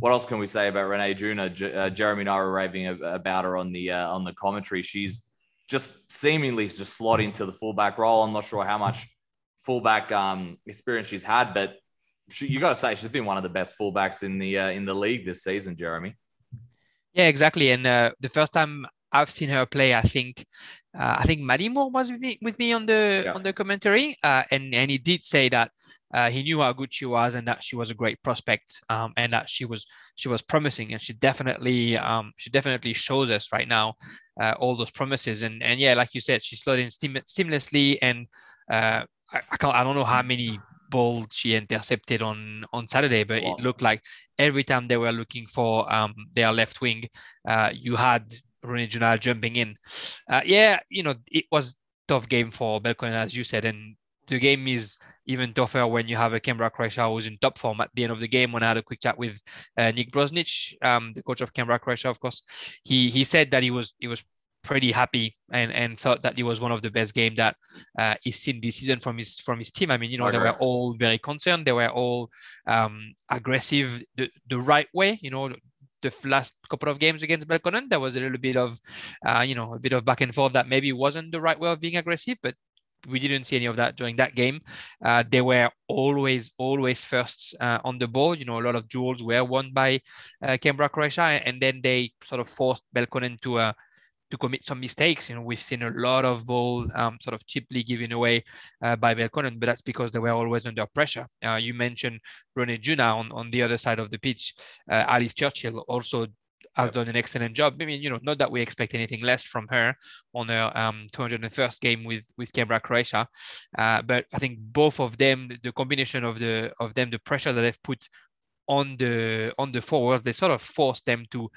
what else can we say about Renee Juna? J- uh, Jeremy and I were raving about her on the on the commentary. She's just seemingly just slot into the fullback role. I'm not sure how much fullback um, experience she's had, but she, you got to say she's been one of the best fullbacks in the uh, in the league this season, Jeremy. Yeah, exactly. And uh, the first time I've seen her play, I think uh, I think Maddie Moore was with me, with me on the yeah. on the commentary, uh, and and he did say that uh, he knew how good she was and that she was a great prospect, um, and that she was she was promising, and she definitely um, she definitely shows us right now uh, all those promises, and and yeah, like you said, she slowed in seamlessly, and uh, I, I can't I don't know how many balls she intercepted on on Saturday, but wow. it looked like every time they were looking for um, their left wing, uh, you had Ronit Junal jumping in. Uh, yeah, you know, it was tough game for Belconnen, as you said, and the game is even tougher when you have a Canberra Croatia who's in top form at the end of the game. When I had a quick chat with uh, Nick Brosnich, um, the coach of Canberra Croatia, of course, he he said that he was he was pretty happy and and thought that it was one of the best games that uh, he's seen this season from his from his team. I mean, you know, okay. they were all very concerned. They were all um, aggressive the, the right way. You know, the last couple of games against Belconnen, there was a little bit of, uh, you know, a bit of back and forth that maybe wasn't the right way of being aggressive, but we didn't see any of that during that game. Uh, they were always, always first uh, on the ball. You know, a lot of duels were won by uh, Canberra Croatia, and then they sort of forced Belconnen to uh, to commit some mistakes. You know, we've seen a lot of ball um, sort of cheaply given away uh, by Belconnen, but that's because they were always under pressure. Uh, you mentioned Ronit Junal on, on the other side of the pitch. Uh, Alice Churchill also has done an excellent job. I mean, you know, not that we expect anything less from her on her um, 201st game with with Canberra Croatia, uh, but I think both of them, the combination of the of them, the pressure that they've put on the on the forwards, they sort of forced them to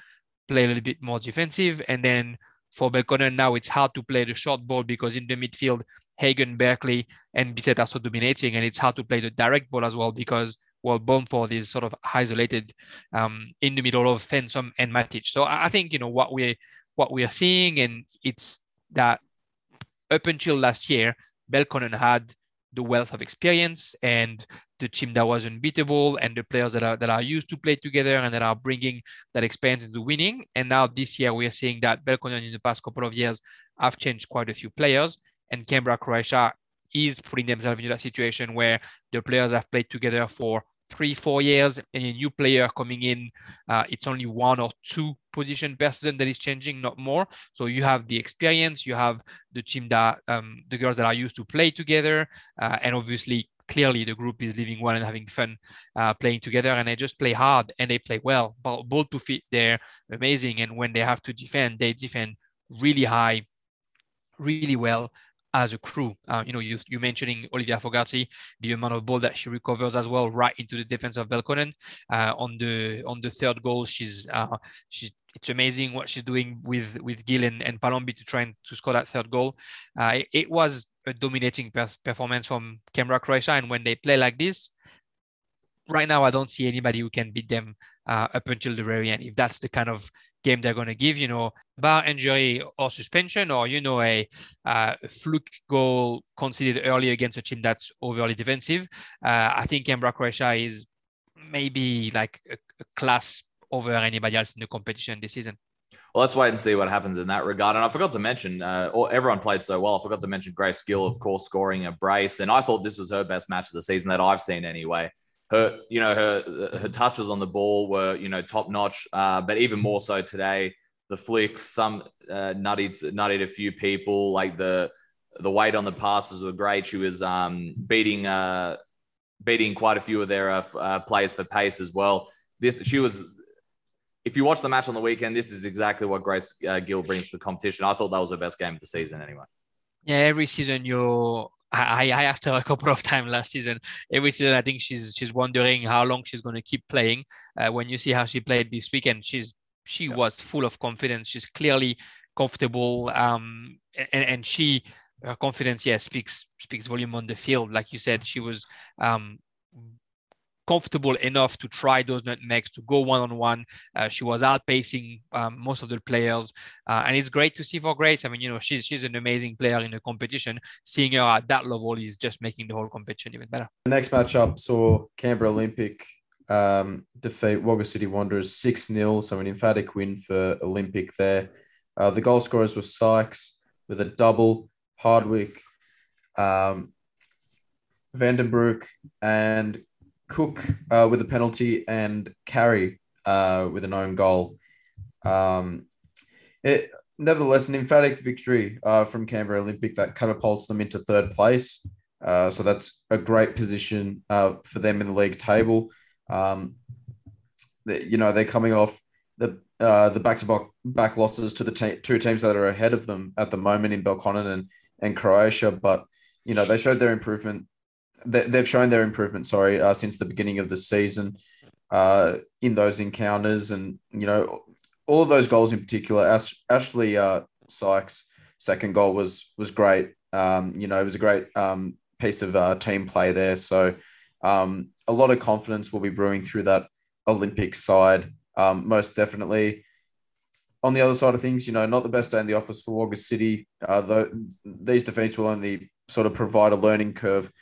play a little bit more defensive, and then for Belconnen now it's hard to play the short ball because in the midfield Hagen, Berkeley, and Bissett are so dominating, and it's hard to play the direct ball as well because well Bomford is sort of isolated um, in the middle of Fensom and Matic. So I think you know what we what we are seeing, and it's that up until last year, Belconnen had the wealth of experience and the team that was unbeatable and the players that are that are used to play together and that are bringing that experience into winning. And now this year we are seeing that Belconnen in the past couple of years have changed quite a few players, and Canberra Croatia is putting themselves into that situation where the players have played together for three, four years, and a new player coming in, uh, it's only one or two position person that is changing, not more. So you have the experience, you have the team that um, the girls that are used to play together, uh, and obviously clearly the group is living well and having fun uh, playing together and they just play hard and they play well ball to fit they're amazing and when they have to defend they defend really high really well as a crew. Uh, you know, you you mentioning Olivia Fogarty, the amount of ball that she recovers as well, right into the defense of Belconnen. Uh, on the on the third goal, she's uh, she's it's amazing what she's doing with with Gill and, and Palombi to try and to score that third goal. Uh, it, it, was a dominating performance from Canberra Croatia, and when they play like this, right now I don't see anybody who can beat them uh, up until the very end. If that's the kind of game they're going to give, you know, bar injury or suspension, or you know, a, fluke goal conceded early against a team that's overly defensive. Uh, I think Canberra Croatia is maybe like a, a class over anybody else in the competition this season. Well, let's wait and see what happens in that regard. And I forgot to mention, uh, everyone played so well. I forgot to mention Grace Gill, of course, scoring a brace. And I thought this was her best match of the season that I've seen anyway her, you know, her her touches on the ball were, you know, top notch. Uh, but even more so today, the flicks, some uh, nutted nutted a few people. Like the the weight on the passes were great. She was um, beating uh, beating quite a few of their uh, uh, players for pace as well. This she was. If you watch the match on the weekend, this is exactly what Grace uh, Gill brings to the competition. I thought that was her best game of the season, anyway. Yeah, every season you're I, I asked her a couple of times last season. Every season, I think she's she's wondering how long she's going to keep playing. Uh, when you see how she played this weekend, she's she yeah. was full of confidence. She's clearly comfortable, um, and, and she her confidence, yeah, speaks speaks volume on the field. Like you said, she was um, comfortable enough to try those nutmegs to go one on one. She was outpacing um, most of the players, uh, and it's great to see for Grace. I mean, you know, she's she's an amazing player in the competition. Seeing her at that level is just making the whole competition even better. The next matchup saw Canberra Olympic um, defeat Wagga City Wanderers 6 0. So, an emphatic win for Olympic there. Uh, the goal scorers were Sykes with a double, Hardwick, um, Vandenbroek, and Cook uh, with a penalty and Carey uh, with an own goal. Um, it nevertheless, an emphatic victory uh, from Canberra Olympic that catapults them into third place. Uh, so that's a great position uh, for them in the league table. Um, the, you know, they're coming off the uh, the back to back losses to the te- two teams that are ahead of them at the moment in Belconnen and, and Croatia. But, you know, they showed their improvement. They, they've shown their improvement, sorry, uh, since the beginning of the season uh, in those encounters. And, you know, all of those goals in particular, Ash- Ashley uh, Sykes' second goal was was great. Um, you know, it was a great um, piece of uh, team play there. So um, a lot of confidence will be brewing through that Olympic side, um, most definitely. On the other side of things, you know, not the best day in the office for Wagga City. Uh, though these defeats will only sort of provide a learning curve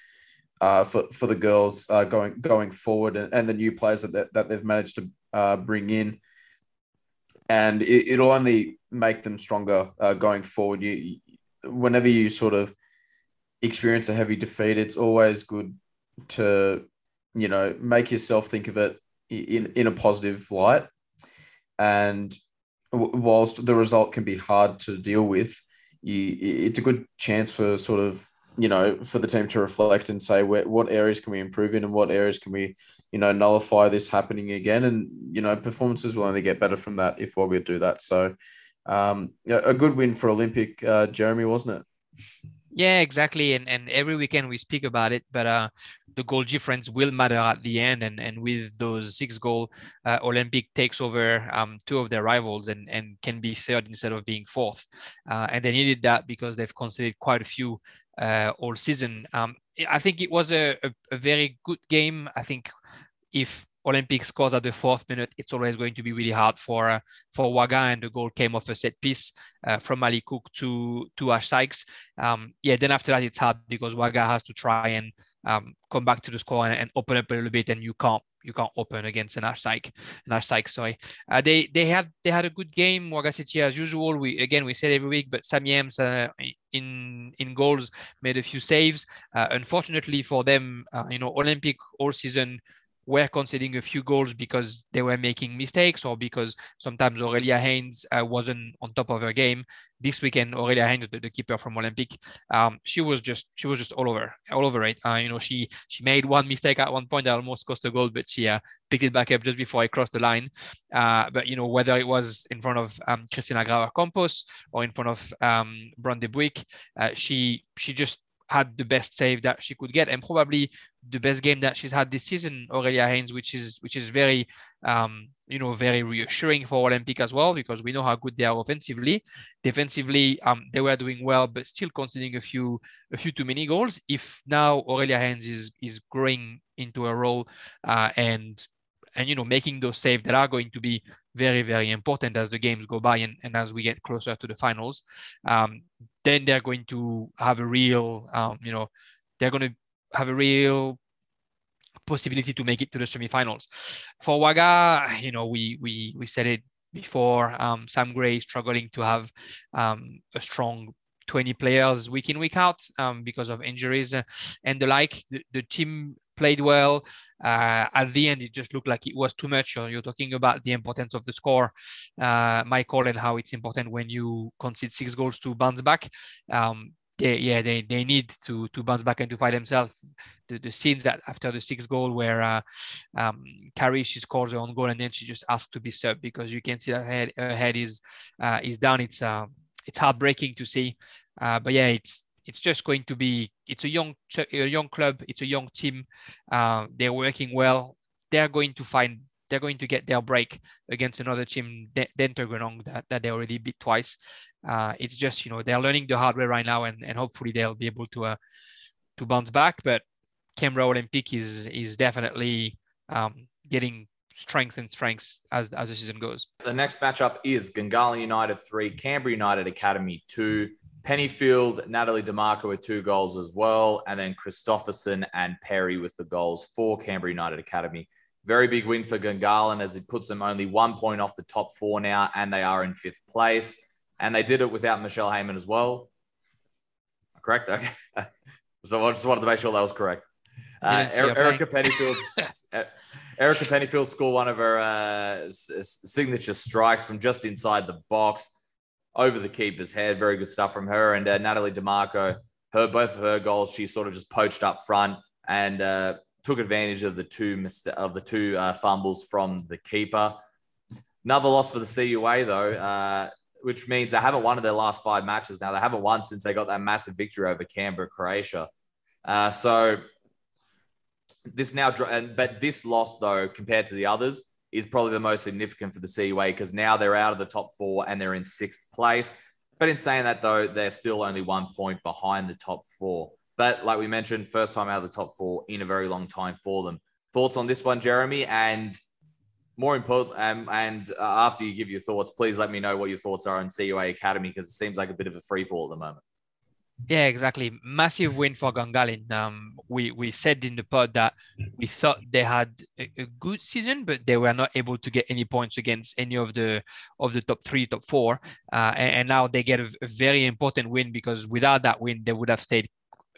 uh, for for the girls uh, going going forward, and, and the new players that that they've managed to uh, bring in, and it, will only make them stronger uh, going forward. You, whenever you sort of experience a heavy defeat, it's always good to, you know, make yourself think of it in, in a positive light. And whilst the result can be hard to deal with, you, it's a good chance for sort of, you know, for the team to reflect and say, where, what areas can we improve in and what areas can we, you know, nullify this happening again? And, you know, performances will only get better from that if we do that. So, um, a good win for Olympic, uh, Jeremy, wasn't it? Yeah, exactly. And and every weekend we speak about it, but uh, the goal difference will matter at the end. And and with those six goal, uh, Olympic takes over um, two of their rivals and and can be third instead of being fourth. Uh, and they needed that because they've conceded quite a few uh, all season. Um, I think it was a, a, a very good game. I think if Olympic scores at the fourth minute, it's always going to be really hard for uh, for Wagga, and the goal came off a set piece uh, from Ali Cook to to Ash Sykes. Um, yeah, then after that, it's hard because Wagga has to try and um, come back to the score and, and, open up a little bit, and you can't you can't open against an Ash Sykes. An Ash Sykes, sorry. Uh, they they had they had a good game. Wagga City as usual. We again we said every week, but Sam Yems uh, in in goals made a few saves. Uh, unfortunately for them, uh, you know, Olympic all season were conceding a few goals because they were making mistakes or because sometimes Aurelia Haynes uh, wasn't on top of her game. This weekend, Aurelia Haynes, the, the keeper from Olympic, um, she was just she was just all over all over it. Uh, you know, she she made one mistake at one point that almost cost a goal, but she uh, picked it back up just before I crossed the line. Uh, but you know, whether it was in front of um, Christina Grauer Campos or in front of um, Brande Buick, uh, she she just had the best save that she could get and probably the best game that she's had this season, Aurelia Haynes, which is which is very um, you know very reassuring for Olympic as well because we know how good they are offensively. Defensively, um, they were doing well, but still conceding a few a few too many goals. If now Aurelia Haynes is is growing into a role uh, and and you know making those saves that are going to be very very important as the games go by and, and as we get closer to the finals um, then they're going to have a real um, you know they're going to have a real possibility to make it to the semifinals for Wagga, you know we we we said it before um, Sam Gray struggling to have um, a strong 20 players week in week out um, because of injuries and the like the, the team played well. Uh, at the end, it just looked like it was too much. You're, you're talking about the importance of the score, uh, Michael, and how it's important when you concede six goals to bounce back. Um, they, yeah, they, they need to to bounce back and to fight themselves. The, the scenes that after the sixth goal where uh, um, Carrie she scores her own goal and then she just asks to be served because you can see that her head her head is uh, is down. It's uh, it's heartbreaking to see, uh, but yeah, it's it's just going to be it's a young a young club. It's a young team. Uh, they're working well. They're going to find they're going to get their break against another team Tuggeranong that, that they already beat twice uh, it's just you know they're learning the hard way right now and, and hopefully they'll be able to uh, to bounce back but Canberra Olympic is is definitely um, getting strength and strengths as, as the season goes. The next matchup is Gungahlin United 3, Canberra United Academy 2. Pennyfield, Natalie DeMarco with two goals as well, and then Christopherson and Perry with the goals for Canberra United Academy. Very big win for Gungahlin as it puts them only one point off the top four now, and they are in fifth place. And they did it without Michelle Heyman as well. Correct? Okay. so I just wanted to make sure that was correct. Uh, Erica Pennyfield. Erica Pennyfield scored one of her uh, signature strikes from just inside the box over the keeper's head. Very good stuff from her. And uh, Natalie DeMarco, her both of her goals, she sort of just poached up front and uh, took advantage of the two mist- of the two uh, fumbles from the keeper. Another loss for the CUA though, uh, which means they haven't won in their last five matches now. They haven't won since they got that massive victory over Canberra, Croatia. Uh, so this now, but this loss though, compared to the others, is probably the most significant for the CUA because now they're out of the top four and they're in sixth place. But in saying that though, they're still only one point behind the top four. But like we mentioned, first time out of the top four in a very long time for them. Thoughts on this one, Jeremy? And more important, um, and uh, after you give your thoughts, please let me know what your thoughts are on CUA Academy because it seems like a bit of a free fall at the moment. Yeah, exactly. Massive win for Gungahlin. Um, we we said in the pod that we thought they had a, a, good season, but they were not able to get any points against any of the of the top three, top four. Uh, and, and, now they get a, a, very important win because without that win, they would have stayed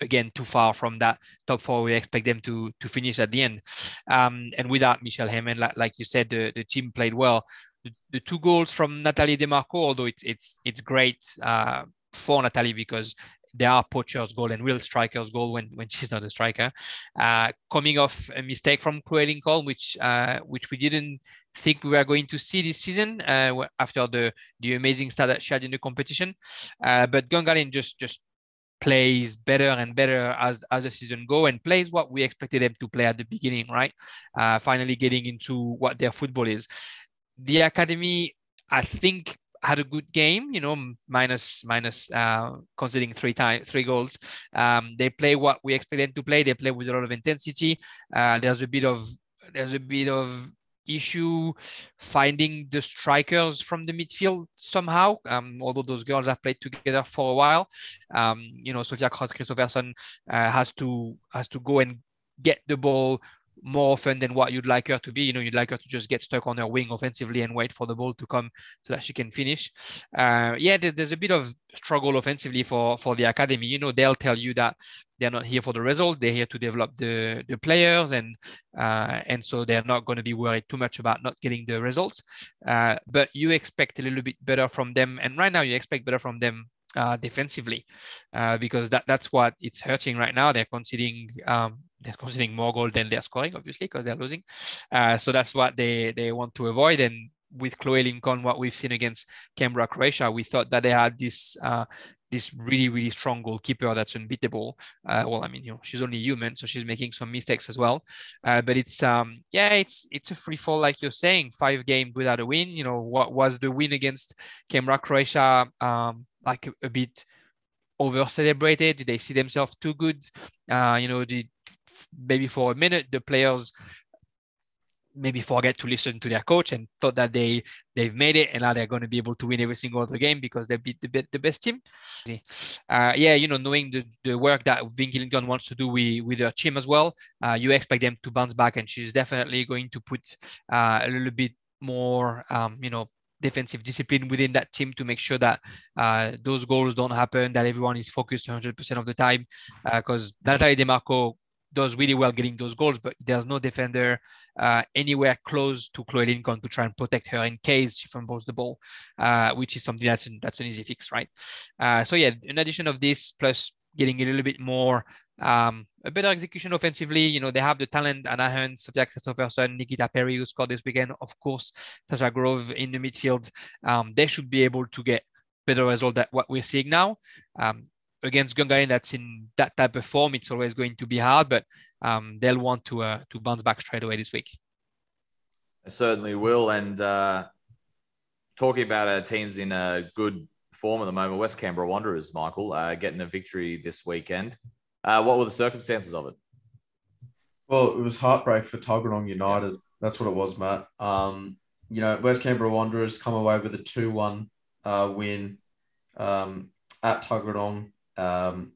again too far from that top four. We expect them to to finish at the end. Um, and without Michelle Heyman, like, like you said, the, the team played well. The, the two goals from Natalie DeMarco, although it's it's it's great uh, for Natalie because there are poachers goal and real strikers goal when, when she's not a striker. Uh, coming off a mistake from Chloe Lincoln, which uh, which we didn't think we were going to see this season uh, after the the amazing start that she had in the competition. Uh, but Gungahlin just just plays better and better as as the season go and plays what we expected them to play at the beginning, right? Uh, finally getting into what their football is. The academy, I think, had a good game, you know, minus minus uh, conceding three times three goals. Um, they play what we expect them to play. They play with a lot of intensity. Uh, there's a bit of there's a bit of issue finding the strikers from the midfield somehow. Um, although those girls have played together for a while, um, you know, Sofia Cross Christopherson uh, has to has to go and get the ball more often than what you'd like her to be. You know, you'd like her to just get stuck on her wing offensively and wait for the ball to come so that she can finish. Uh, yeah, there's a bit of struggle offensively for for the academy. You know, they'll tell you that they're not here for the result. They're here to develop the the players, and uh, and so they're not going to be worried too much about not getting the results. Uh, but you expect a little bit better from them, and right now you expect better from them uh, defensively uh, because that that's what it's hurting right now. They're conceding um, they're conceding more goal than they're scoring, obviously, because they're losing. Uh, so that's what they they want to avoid. And with Chloe Lincoln, what we've seen against Canberra, Croatia, we thought that they had this uh, this really really strong goalkeeper that's unbeatable. Uh, well, I mean, you know, she's only human, so she's making some mistakes as well. Uh, but it's um yeah, it's it's a free fall like you're saying. Five games without a win. You know, what was the win against Canberra, Croatia? Um, like a, a bit over celebrated? Did they see themselves too good? Uh, you know, did maybe for a minute the players maybe forget to listen to their coach and thought that they they've made it and now they're going to be able to win every single other game because they beat the, the best team uh, yeah you know knowing the, the work that Vin Gilligan wants to do with, with her team as well uh, you expect them to bounce back and she's definitely going to put uh, a little bit more um, you know defensive discipline within that team to make sure that uh, those goals don't happen, that everyone is focused 100% of the time. Because uh, Natalie DeMarco does really well getting those goals, but there's no defender uh, anywhere close to Chloe Lincoln to try and protect her in case she fumbles the ball, uh, which is something that's an, that's an easy fix, right? Uh, so yeah, in addition of this, plus getting a little bit more um, a better execution offensively. You know, they have the talent, Anna Hunt, Sofia Christopherson, Nikita Perry, who scored this weekend. Of course, Tasha Grove in the midfield. Um, they should be able to get better result than what we're seeing now. Um, against Gungahlin that's in that type of form, it's always going to be hard, but um, they'll want to uh, to bounce back straight away this week. I certainly will. And uh, talking about our teams in a good form at the moment, West Canberra Wanderers, Michael, uh, getting a victory this weekend. Uh, what were the circumstances of it? Well, it was heartbreak for Tuggeranong United. That's what it was, Matt. Um, you know, West Canberra Wanderers come away with a 2 1 uh, win um, at Tuggeranong. Um,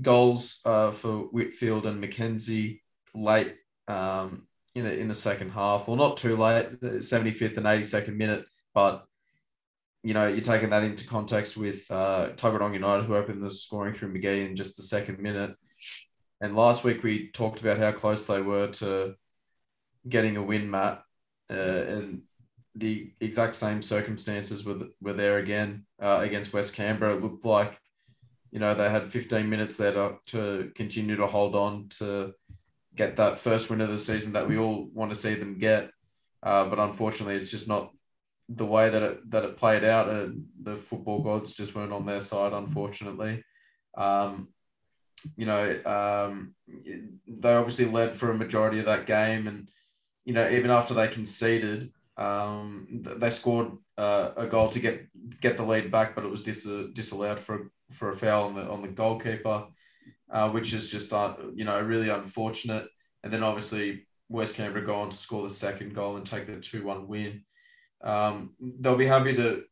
goals uh, for Whitfield and McKenzie late um, in, the, in the second half. Well, not too late, 75th and 82nd minute, but you know, you're taking that into context with uh, Tuggeranong United, who opened the scoring through McGee in just the second minute. And last week we talked about how close they were to getting a win, Matt. Uh, and the exact same circumstances were were there again uh, against West Canberra. It looked like you know they had 15 minutes there to, to continue to hold on to get that first win of the season that we all want to see them get. Uh, but unfortunately, it's just not the way that it that it played out. Uh, the football gods just weren't on their side, unfortunately. Um, you know, um, they obviously led for a majority of that game, and you know, even after they conceded, um, they scored uh, a goal to get get the lead back, but it was dis- disallowed for for a foul on the on the goalkeeper, uh, which is just uh, you know really unfortunate. And then obviously West Canberra go on to score the second goal and take the two one win. Um, they'll be happy to.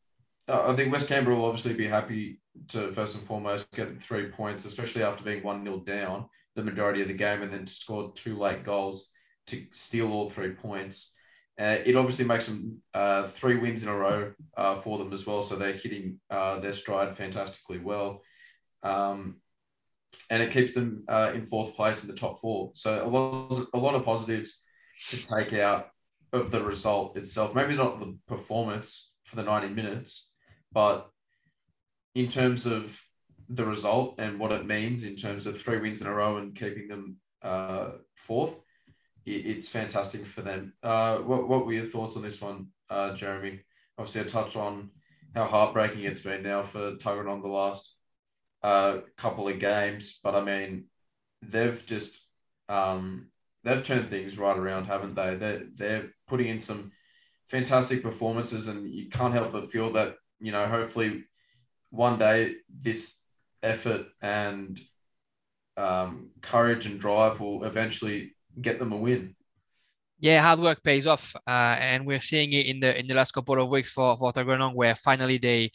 Uh, I think West Canberra will obviously be happy to first and foremost get three points, especially after being one 0 down the majority of the game, and then to score two late goals to steal all three points. Uh, it obviously makes them uh, three wins in a row uh, for them as well. So they're hitting uh, their stride fantastically well. Um, and it keeps them uh, in fourth place in the top four. So a lot, a lot of positives to take out of the result itself. Maybe not the performance for the 90 minutes, but in terms of the result and what it means in terms of three wins in a row and keeping them uh, fourth, it's fantastic for them. Uh, what, what were your thoughts on this one, uh, Jeremy? Obviously, I touched on how heartbreaking it's been now for Tuggeranong the last uh, couple of games, but I mean, they've just um, they've turned things right around, haven't they? They're they're putting in some fantastic performances, and you can't help but feel that you know, hopefully, one day this effort and um, courage and drive will eventually get them a win. Yeah, hard work pays off, uh, and we're seeing it in the in the last couple of weeks for for Tuggeranong, where finally they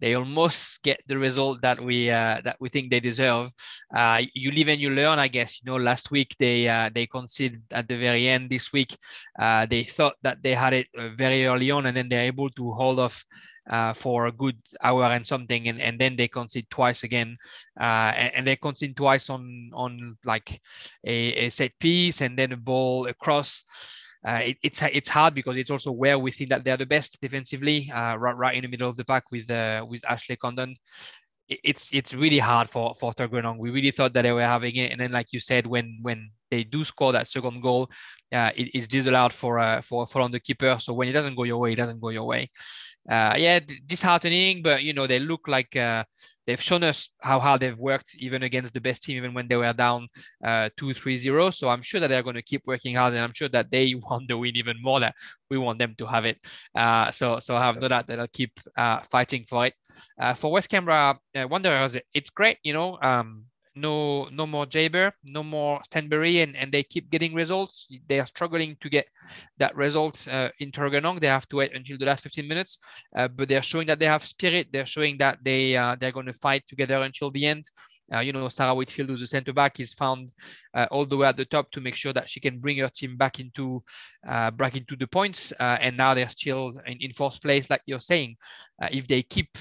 they almost get the result that we uh, that we think they deserve. Uh, you live and you learn, I guess. You know, last week they uh, they conceded at the very end. This week, uh, they thought that they had it uh, very early on, and then they're able to hold off uh, for a good hour and something, and, and then they concede twice again, and, and, they concede twice on on like a, a, set piece and then a ball across. Uh, it, it's it's hard because it's also where we think that they're the best defensively, uh, right, right in the middle of the pack with uh, with Ashley Condon. It's it's really hard for for Tuggeranong. We really thought that they were having it, and then like you said, when when they do score that second goal, uh, it, it's disallowed for uh, for for on the keeper. So when it doesn't go your way, it doesn't go your way uh, yeah, disheartening, but you know they look like uh, they've shown us how hard they've worked even against the best team, even when they were down uh, two, three, zero. So I'm sure that they're going to keep working hard, and I'm sure that they want the win even more. That we want them to have it. Uh, so so I have no doubt that they'll keep uh, fighting for it. Uh, for West Canberra uh, Wanderers, it's great. You know, um, no no more Jaber, no more Stanbury, and, and they keep getting results. They are struggling to get that result uh, in Tuggeranong. They have to wait until the last 15 minutes, uh, but they're showing that they have spirit. They're showing that they they're going to fight together until the end. Uh, you know, Sarah Whitfield, who's the centre back, is found uh, all the way at the top to make sure that she can bring her team back into uh, back into the points. and now they're still in, in fourth place, like you're saying. if they keep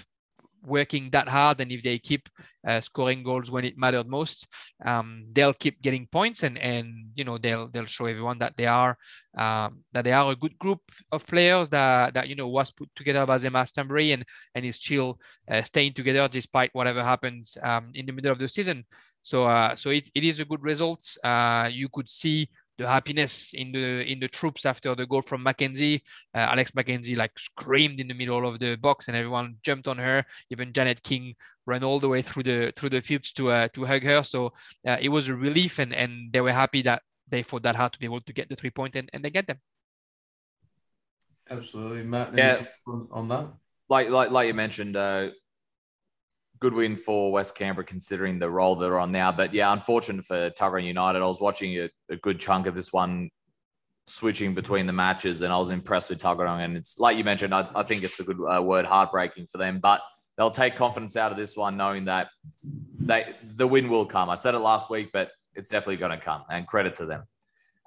working that hard and if they keep uh, scoring goals when it mattered most um, they'll keep getting points and and you know they'll they'll show everyone that they are um, that they are a good group of players that that you know was put together by Emma Stanbury and and is still uh, staying together despite whatever happens um, in the middle of the season. So uh, so it, it is a good result. Uh, you could see the happiness in the in the troops after the goal from Mackenzie. Uh, Alex Mackenzie like screamed in the middle of the box, and everyone jumped on her. Even Janet King ran all the way through the through the fields to uh, to hug her. So uh, it was a relief, and and they were happy that they fought that hard to be able to get the three point, and, and they get them. Absolutely, Matt. Yeah. on that. Like like like you mentioned, uh, good win for West Canberra considering the role they're on now. But yeah, unfortunate for Tuggeranong United. I was watching a, a, good chunk of this one switching between the matches and I was impressed with Tuggeranong. And it's like you mentioned, I, I think it's a good uh, word, heartbreaking for them. But they'll take confidence out of this one knowing that they the win will come. I said it last week, but it's definitely going to come and credit to them.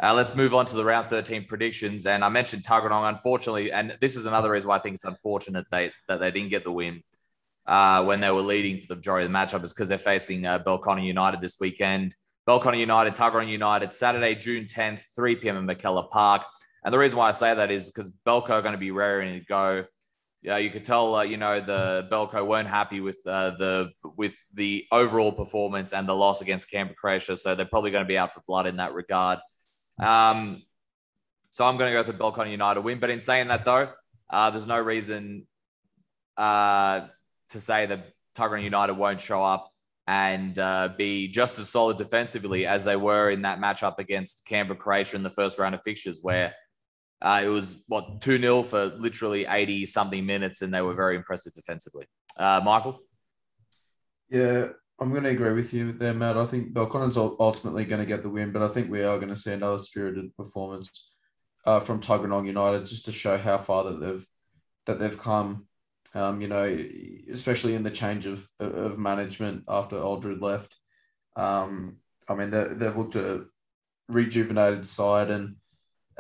Uh, let's move on to the round 13 predictions. And I mentioned Tuggeranong, unfortunately, and this is another reason why I think it's unfortunate they, that they didn't get the win uh, when they were leading for the majority of the matchup is because they're facing uh, Belconnen United this weekend. Belconnen United, Tuggeranong United, Saturday, June 10th, 3 p.m. in McKellar Park. And the reason why I say that is because Belco are going to be raring to go. Yeah, you could tell, uh, you know, the Belco weren't happy with uh, the with the overall performance and the loss against Canberra Croatia, so they're probably going to be out for blood in that regard. Um, so I'm going to go for Belconnen United win. But in saying that, though, uh, there's no reason uh, to say that Tuggeranong United won't show up and uh, be just as solid defensively as they were in that matchup against Canberra Croatia in the first round of fixtures, where uh, it was what 2 0 for literally 80 something minutes, and they were very impressive defensively. Uh, Michael? Yeah, I'm going to agree with you there, Matt. I think Belconnen's ultimately going to get the win, but I think we are going to see another spirited performance uh, from Tuggeranong United just to show how far that they've that they've come. Um, you know, especially in the change of of management after Aldred left. Um, I mean, they, they've looked a rejuvenated side and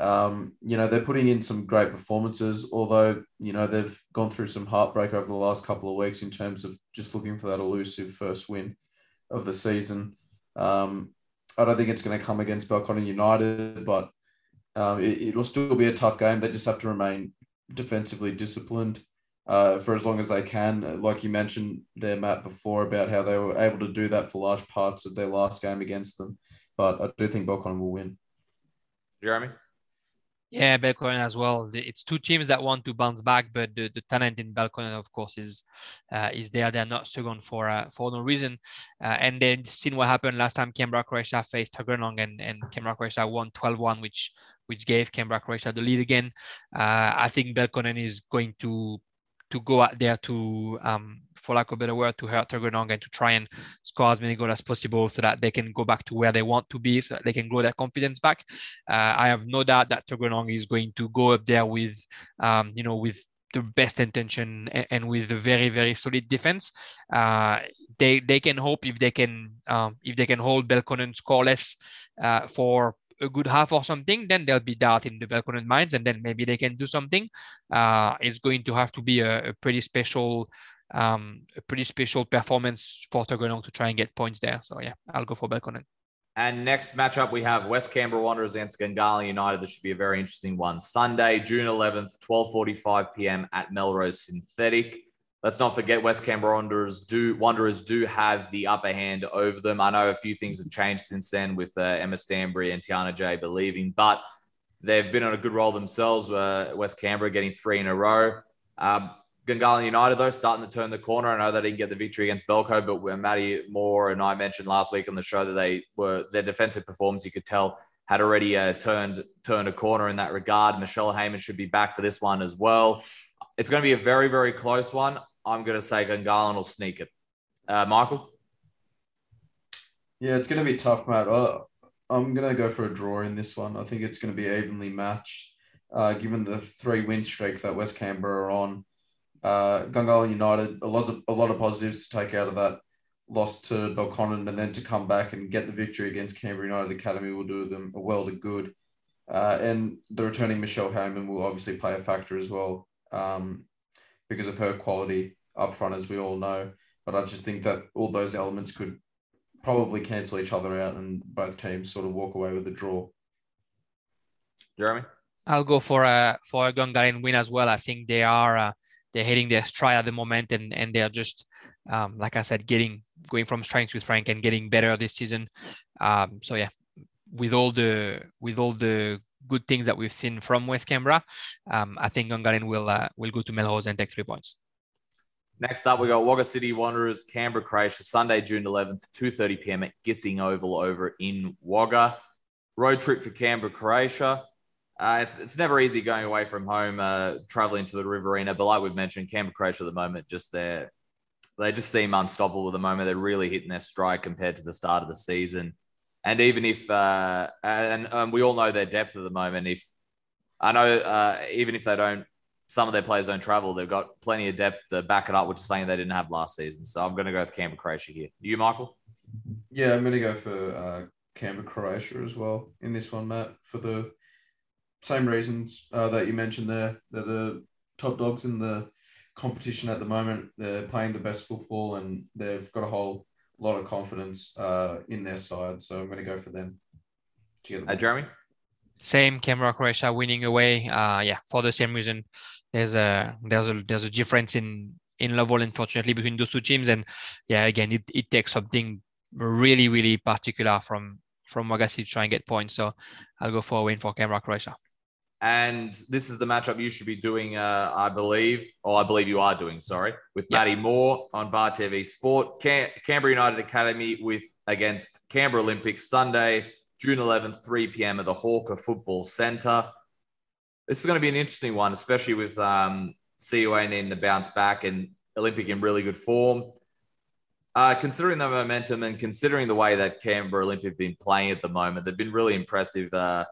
um, you know, they're putting in some great performances, although, you know, they've gone through some heartbreak over the last couple of weeks in terms of just looking for that elusive first win of the season. Um, I don't think it's going to come against Belconnen United, but um, it, will still be a tough game. They just have to remain defensively disciplined uh, for as long as they can. Like you mentioned there, Matt, before about how they were able to do that for large parts of their last game against them. But I do think Belconnen will win. Jeremy? Yeah, Belconnen as well. It's two teams that want to bounce back, but the, the talent in Belconnen, of course, is uh, is there. They're not second for uh, for no reason. Uh, and then seen what happened last time Canberra Croatia faced Tuggeranong and, and Canberra Croatia won 12-1, which which gave Canberra Croatia the lead again. Uh, I think Belconnen is going to to go out there to, um, for lack of a better word, to hurt Tuggeranong and to try and score as many goals as possible so that they can go back to where they want to be, so that they can grow their confidence back. Uh, I have no doubt that Tuggeranong is going to go up there with, um, you know, with the best intention and with a very very solid defense. Uh, they they can hope if they can um, if they can hold Belconnen scoreless uh, for a good half or something, then there'll be doubt in the Belconnen minds, and then maybe they can do something. Uh, it's going to have to be a, a pretty special, um, a pretty special performance for Tuggeranong to try and get points there. So yeah, I'll go for Belconnen. And next matchup, we have West Canberra Wanderers against Gungahlin United. This should be a very interesting one. Sunday, June 11th, 12:45 p.m. at Melrose Synthetic let's not forget West Canberra Wanderers do Wanderers do have the upper hand over them. I know a few things have changed since then with uh, Emma Stanbury and Tiana Jaber leaving, but they've been on a good roll themselves. Uh, West Canberra getting three in a row. Um, Gungahlin United, though, starting to turn the corner. I know they didn't get the victory against Belco, but when Matty Moore and I mentioned last week on the show that they were their defensive performance, you could tell had already uh, turned turned a corner in that regard. Michelle Heyman should be back for this one as well. It's going to be a very, very close one. I'm going to say Gungahlin will sneak it. Uh, Michael? Yeah, it's going to be tough, Matt. Uh, I'm going to go for a draw in this one. I think it's going to be evenly matched, uh, given the three win streak that West Canberra are on. Uh, Gungahlin United, a lot of a lot of positives to take out of that loss to Belconnen, and then to come back and get the victory against Canberra United Academy will do them a world of good. Uh, and the returning Michelle Heyman will obviously play a factor as well. Um, because of her quality up front, as we all know. But I just think that all those elements could probably cancel each other out and both teams sort of walk away with a draw. Jeremy? I'll go for a for a Gungahlin win as well. I think they are uh, they're hitting their stride at the moment, and and they're just um, like I said, getting going from strength with Frank and getting better this season. Um, so yeah, with all the with all the good things that we've seen from West Canberra, um, I think Gungahlin will uh, will go to Melrose and take three points. Next up, we got Wagga City Wanderers, Canberra Croatia, Sunday, June 11th, 2.30 p.m. at Gissing Oval over in Wagga. Road trip for Canberra Croatia. Uh, it's, it's never easy going away from home, uh, traveling to the Riverina. But like we've mentioned, Canberra Croatia at the moment, just there, they just seem unstoppable at the moment. They're really hitting their stride compared to the start of the season. And even if, uh, and um, we all know their depth at the moment. If I know, uh, even if they don't, some of their players don't travel, they've got plenty of depth to back it up, which is something they didn't have last season. So I'm going to go with Canberra Croatia here. You, Michael? Yeah, I'm going to go for uh, Canberra Croatia as well in this one, Matt, for the same reasons uh, that you mentioned there. They're the top dogs in the competition at the moment. They're playing the best football and they've got a whole a lot of confidence uh, in their side. So I'm going to go for them. Uh, Jeremy? Same Canberra Croatia winning away. Uh, yeah, for the same reason. There's a there's a there's a difference in in level, unfortunately, between those two teams. And yeah, again, it, it takes something really, really particular from from Wagga to try and get points. So I'll go for a win for Canberra Croatia. And this is the matchup you should be doing, uh, I believe, or I believe you are doing, sorry, with yep. Matty Moore on Bar TV Sport. Cam- Canberra United Academy with against Canberra Olympics Sunday, June 11th, 3 p.m. at the Hawker Football Centre. This is going to be an interesting one, especially with um, CUA needing to bounce back and Olympic in really good form. Uh, considering the momentum and considering the way that Canberra Olympic have been playing at the moment, they've been really impressive. Uh,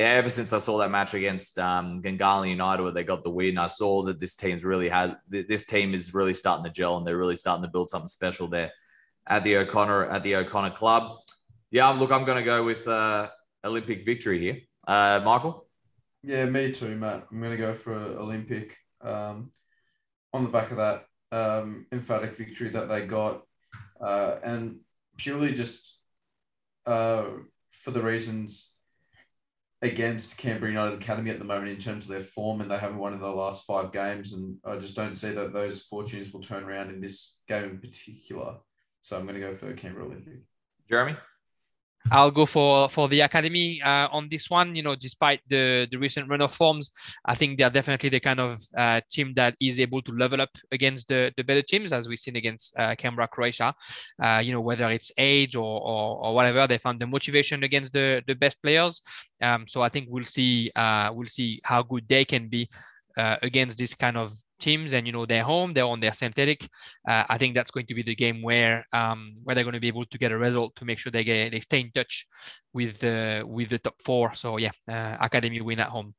ever since I saw that match against um, United where they got the win, I saw that this team's really has this team is really starting to gel and they're really starting to build something special there at the O'Connor at the O'Connor Club. Yeah, look, I'm going to go with uh, Olympic victory here. Uh, Michael. Yeah, me too, Matt. I'm going to go for Olympic um, on the back of that um, emphatic victory that they got, uh, and purely just uh, for the reasons against Canberra United Academy at the moment in terms of their form, and they haven't won in the last five games, and I just don't see that those fortunes will turn around in this game in particular. So I'm going to go for Canberra Olympic. Jeremy. I'll go for for the academy uh, on this one. You know, despite the the recent run of forms, I think they're definitely the kind of uh, team that is able to level up against the the better teams, as we've seen against uh, Canberra, Croatia. Uh, you know, whether it's age or, or, or whatever, they found the motivation against the the best players. Um, so I think we'll see uh, we'll see how good they can be uh, against this kind of teams and you know they're home they're on their synthetic uh, i think that's going to be the game where um, where they're going to be able to get a result to make sure they get they stay in touch with the with the top four so yeah uh, academy win at home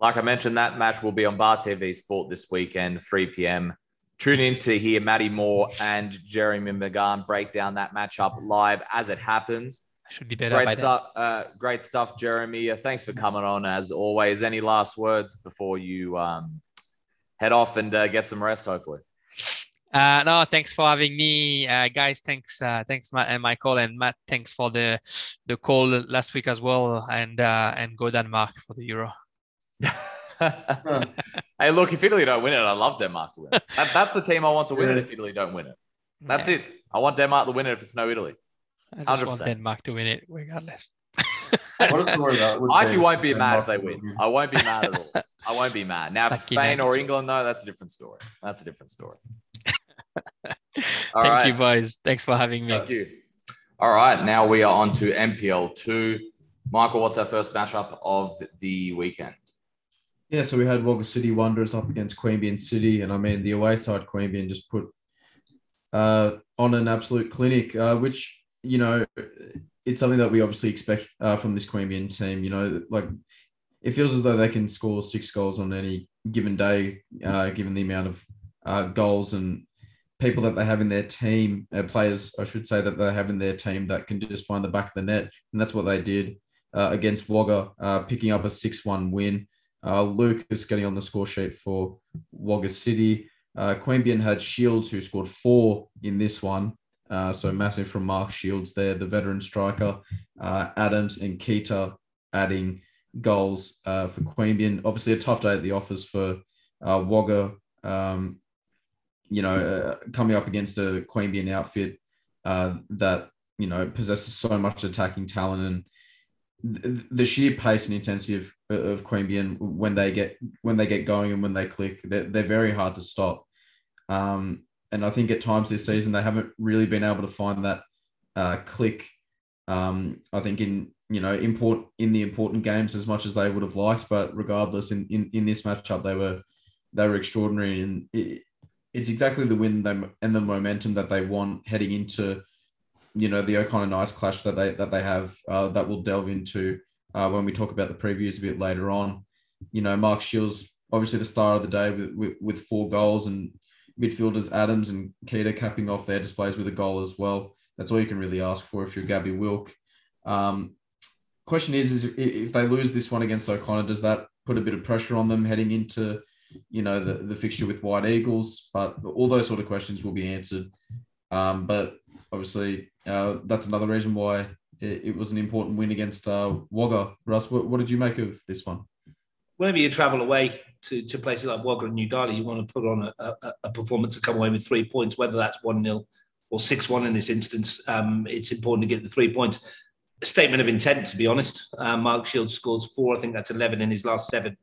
like i mentioned that match will be on bar tv sport this weekend 3 p.m tune in to hear matty moore and jeremy mcgann break down that matchup live as it happens should be better. Great stuff. Uh, great stuff, Jeremy. Uh, thanks for coming on as always. Any last words before you um, head off and uh, get some rest, hopefully. Uh, no, thanks for having me, uh, guys. Thanks, uh, thanks, Matt and Michael and Matt. Thanks for the the call last week as well, and uh, and go Denmark for the Euro. hey, look, if Italy don't win it, I love Denmark to win. It. That, that's the team I want to win it. If Italy don't win it, that's yeah. it. I want Denmark to win it if it's no Italy. I just 100%. want Denmark to win it regardless. actually won't be mad if they win. I won't be mad at all. I won't be mad. Now, if Spain or England, though, that's a different story. That's a different story. Thank right. you, boys. Thanks for having me. Thank you. All right. Now we are on to NPL 2. Michael, what's our first matchup of the weekend? Yeah, so we had Wagga City Wanderers up against Queanbeyan City. And I mean, the away side, Queanbeyan just put uh, on an absolute clinic, uh, which, you know, it's something that we obviously expect uh, from this Queanbeyan team. You know, like it feels as though they can score six goals on any given day, uh, given the amount of uh, goals and people that they have in their team, uh, players, I should say, that they have in their team that can just find the back of the net. And that's what they did uh, against Wagga, uh, picking up a 6 1 win. Luke is getting on the score sheet for Wagga City. Uh, Queanbeyan had Shields, who scored four in this one. Uh, so massive from Mark Shields there, the veteran striker. Uh, Adams and Keita adding goals uh, for Queanbeyan. Obviously, a tough day at the office for uh, Wagga. Um, you know, uh, coming up against a Queanbeyan outfit uh, that you know possesses so much attacking talent and the sheer pace and intensity of, of Queanbeyan when they get when they get going and when they click, they're, they're very hard to stop. Um, and I think at times this season they haven't really been able to find that uh, click. Um, I think in you know import in the important games as much as they would have liked, but regardless, in in, in this matchup they were they were extraordinary, and it, it's exactly the win they, and the momentum that they want heading into you know the O'Connor Knights clash that they that they have uh, that we'll delve into uh, when we talk about the previews a bit later on. You know, Mark Shields obviously the star of the day with, with, with four goals and midfielders Adams and Keita capping off their displays with a goal as well. That's all you can really ask for if you're Gabby Wilk. Um, question is, is if they lose this one against O'Connor, does that put a bit of pressure on them heading into, you know, the, the fixture with White Eagles? But all those sort of questions will be answered. Um, but obviously, uh, that's another reason why it, it, was an important win against uh, Wagga. Russ, what, what did you make of this one? Whenever you travel away to, to places like Wagga and Yoogali, you want to put on a, a, a performance to come away with three points, whether that's 1 0 or 6 1 in this instance. Um, it's important to get the three points. A statement of intent, to be honest. Uh, Mark Shields scores four. I think that's 11 in his last seven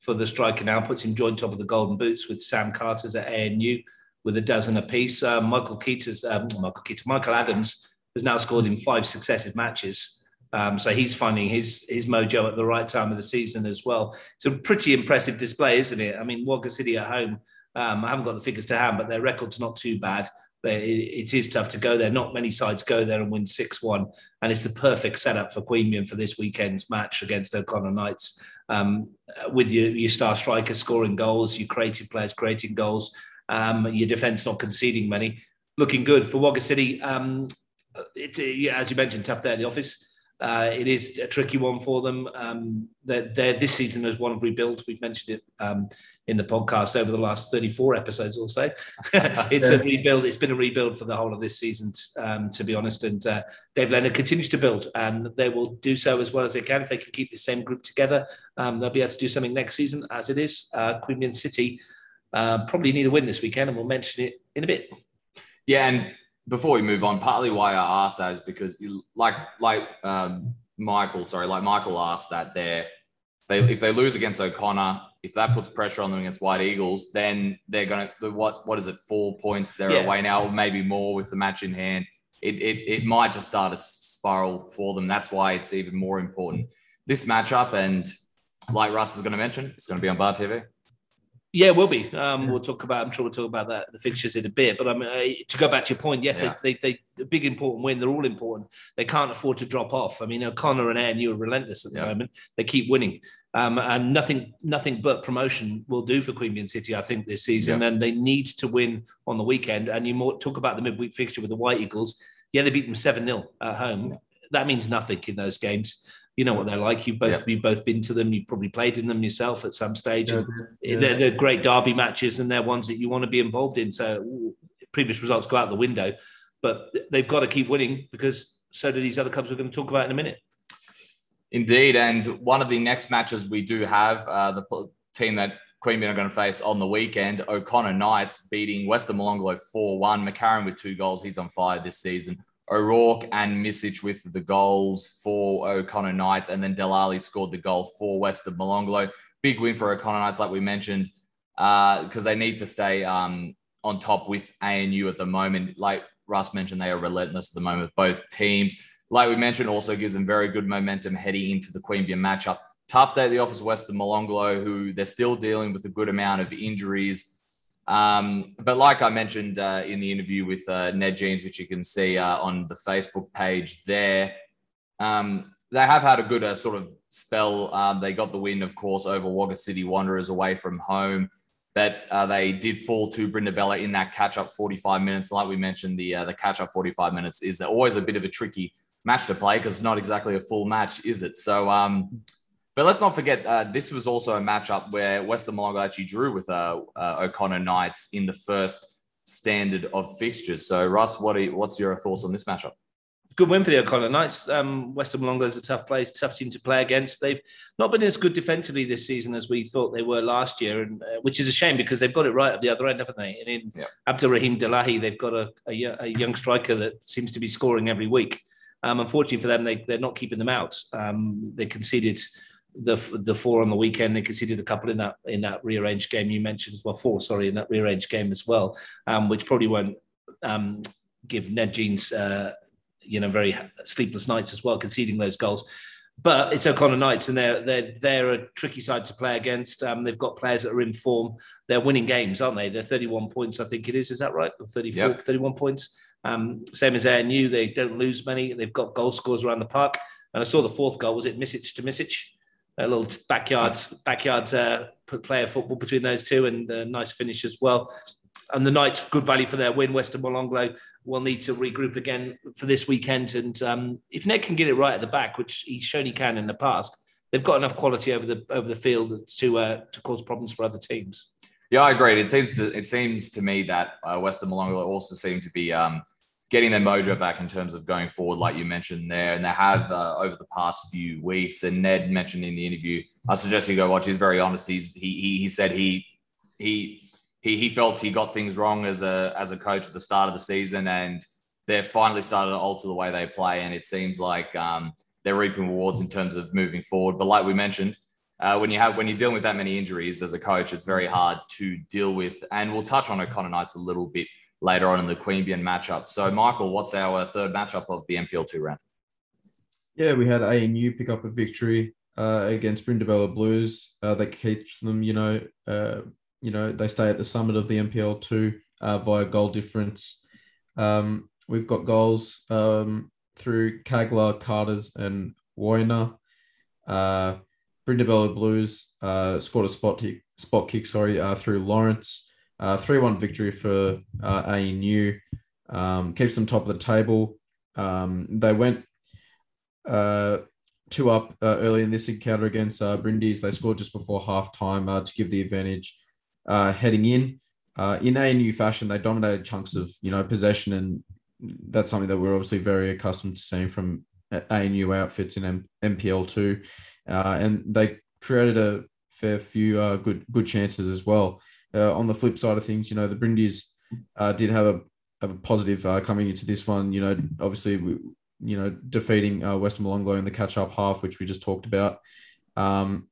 for the striker now, puts him joint top of the Golden Boots with Sam Carter's at ANU with a dozen apiece. Uh, Michael Keita's, um, Michael Keator, Michael Adams has now scored in five successive matches. Um, so he's finding his his mojo at the right time of the season as well. It's a pretty impressive display, isn't it? I mean, Wagga City at home. Um, I haven't got the figures to hand, but their record's not too bad. It is tough to go there. Not many sides go there and win 6 1. And it's the perfect setup for Queanbeyan for this weekend's match against O'Connor Knights. Um, with your, your star striker scoring goals, your creative players creating goals, um, your defence not conceding many. Looking good for Wagga City. Um, it, as you mentioned, tough there in the office. Uh, it is a tricky one for them. Um, they're, they're, this season is one of rebuild. We've mentioned it um, in the podcast over the last 34 episodes or so. it's a rebuild. It's been a rebuild for the whole of this season, um, to be honest. And uh, Dave Leonard continues to build, and they will do so as well as they can. If they can keep the same group together, um, they'll be able to do something next season. As it is, uh, Queanbeyan City uh, probably need a win this weekend, and we'll mention it in a bit. Yeah, and before we move on, partly why I asked that is because, like, like um, Michael, sorry, like Michael asked that they they if they lose against O'Connor, if that puts pressure on them against White Eagles, then they're gonna what what is it four points they're yeah. away now, maybe more with the match in hand. It, it it might just start a spiral for them. That's why it's even more important. This matchup and like Russ is going to mention, it's going to be on Bar TV. Yeah, we'll be. Um, yeah. We'll talk about. I'm sure we'll talk about that the fixtures in a bit. But I mean, uh, to go back to your point, yes, yeah. they, they, they big important win. They're all important. They can't afford to drop off. I mean, O'Connor and Aaron, you are relentless at the yeah. moment. They keep winning, um, and nothing nothing but promotion will do for Queanbeyan City. I think this season, and they need to win on the weekend. And you more talk about the midweek fixture with the White Eagles. Yeah, they beat them seven 0 at home. That means nothing in those games you know what they're like. You've both yeah. you've both been to them. You've probably played in them yourself at some stage. Yeah. Yeah. They're, they're, great derby matches, and they're ones that you want to be involved in. So previous results go out the window, but they've got to keep winning because so do these other clubs we're going to talk about in a minute. Indeed, and one of the next matches we do have uh, the team that Queanbeyan are going to face on the weekend, O'Connor Knights beating Western Molonglo 4 1. McCarran with two goals. He's on fire this season. O'Rourke and Misic with the goals for O'Connor Knights, and then Delali scored the goal for West of Molonglo. Big win for O'Connor Knights, like we mentioned, because uh, they need to stay um, on top with ANU at the moment. Like Russ mentioned, they are relentless at the moment, both teams. Like we mentioned, also gives them very good momentum heading into the Queanbeyan matchup. Tough day at the office, West of Molonglo, who they're still dealing with a good amount of injuries um, but like I mentioned uh, in the interview with uh, Ned Jeans, which you can see uh, on the Facebook page there, um, they have had a good uh, sort of spell. Um, they got the win, of course, over Wagga City Wanderers away from home. That uh, they did fall to Brindabella in that catch up 45 minutes. Like we mentioned, the uh, the catch up 45 minutes is always a bit of a tricky match to play because it's not exactly a full match, is it? So um, but let's not forget, uh, this was also a matchup where Western Molonglo actually drew with uh, uh, O'Connor Knights in the first standard of fixtures. So, Russ, what you, what's your thoughts on this matchup? Good win for the O'Connor Knights. Um, Western Molonglo is a tough place, tough team to play against. They've not been as good defensively this season as we thought they were last year, and uh, which is a shame because they've got it right at the other end, haven't they? And in yeah. Abdul Rahim Delahi, they've got a, a, a, young striker that seems to be scoring every week. Um, unfortunately for them, they, they're not keeping them out. Um, they conceded the the four on the weekend. They conceded a couple in that in that rearranged game you mentioned as well. Four, sorry, in that rearranged game as well, um, which probably won't um, give Ned Jeans uh, you know very sleepless nights as well, conceding those goals. But it's O'Connor Knights, and they're they're they're a tricky side to play against. Um, they've got players that are in form. They're winning games, aren't they? They're 31 points, I think it is. Is that right? 34, yep. 31 points. Um, same as ANU, they don't lose many. They've got goal scores around the park. And I saw the fourth goal. Was it Misic to Misic? A little backyard backyard uh, player football between those two, and a nice finish as well. And the Knights, good value for their win. Western Molonglo will need to regroup again for this weekend. And um, if Ned can get it right at the back, which he's shown he can in the past, they've got enough quality over the over the field to uh, to cause problems for other teams. Yeah, I agree. It seems to, it seems to me that uh, Western Molonglo also seem to be um, getting their mojo back in terms of going forward, like you mentioned there. And they have uh, over the past few weeks. And Ned mentioned in the interview, I suggest you go watch. He's very honest. He's he he, he said he he he he felt he got things wrong as a as a coach at the start of the season, and they've finally started to alter the way they play. And it seems like um, they're reaping rewards in terms of moving forward. But like we mentioned. Uh, when you have when you're dealing with that many injuries as a coach, it's very hard to deal with. And we'll touch on O'Connor Knights a little bit later on in the Queanbeyan matchup. So, Michael, what's our third matchup of the NPL2 round? Yeah, we had ANU pick up a victory uh, against Brindabella Blues. Uh, that keeps them, you know, uh, you know, they stay at the summit of the NPL2 uh, via goal difference. Um, we've got goals um, through Kagler, Carters, and Warner. Uh, Brindabella Blues uh, scored a spot kick, spot kick, sorry, uh, through Lawrence. Uh, 3 1 victory for uh, ANU. Um, keeps them top of the table. Um, they went uh, two up uh, early in this encounter against uh, Brindis. They scored just before halftime uh, to give the advantage uh, heading in. Uh, in ANU fashion, they dominated chunks of you know possession, and that's something that we're obviously very accustomed to seeing from ANU outfits in M- NPL two, uh, and they created a fair few uh, good good chances as well. Uh, on the flip side of things, you know, the Brindis uh, did have a, have a positive uh, coming into this one. You know, obviously, we, you know, defeating uh, Western Molonglo in the catch up half, which we just talked about. Um,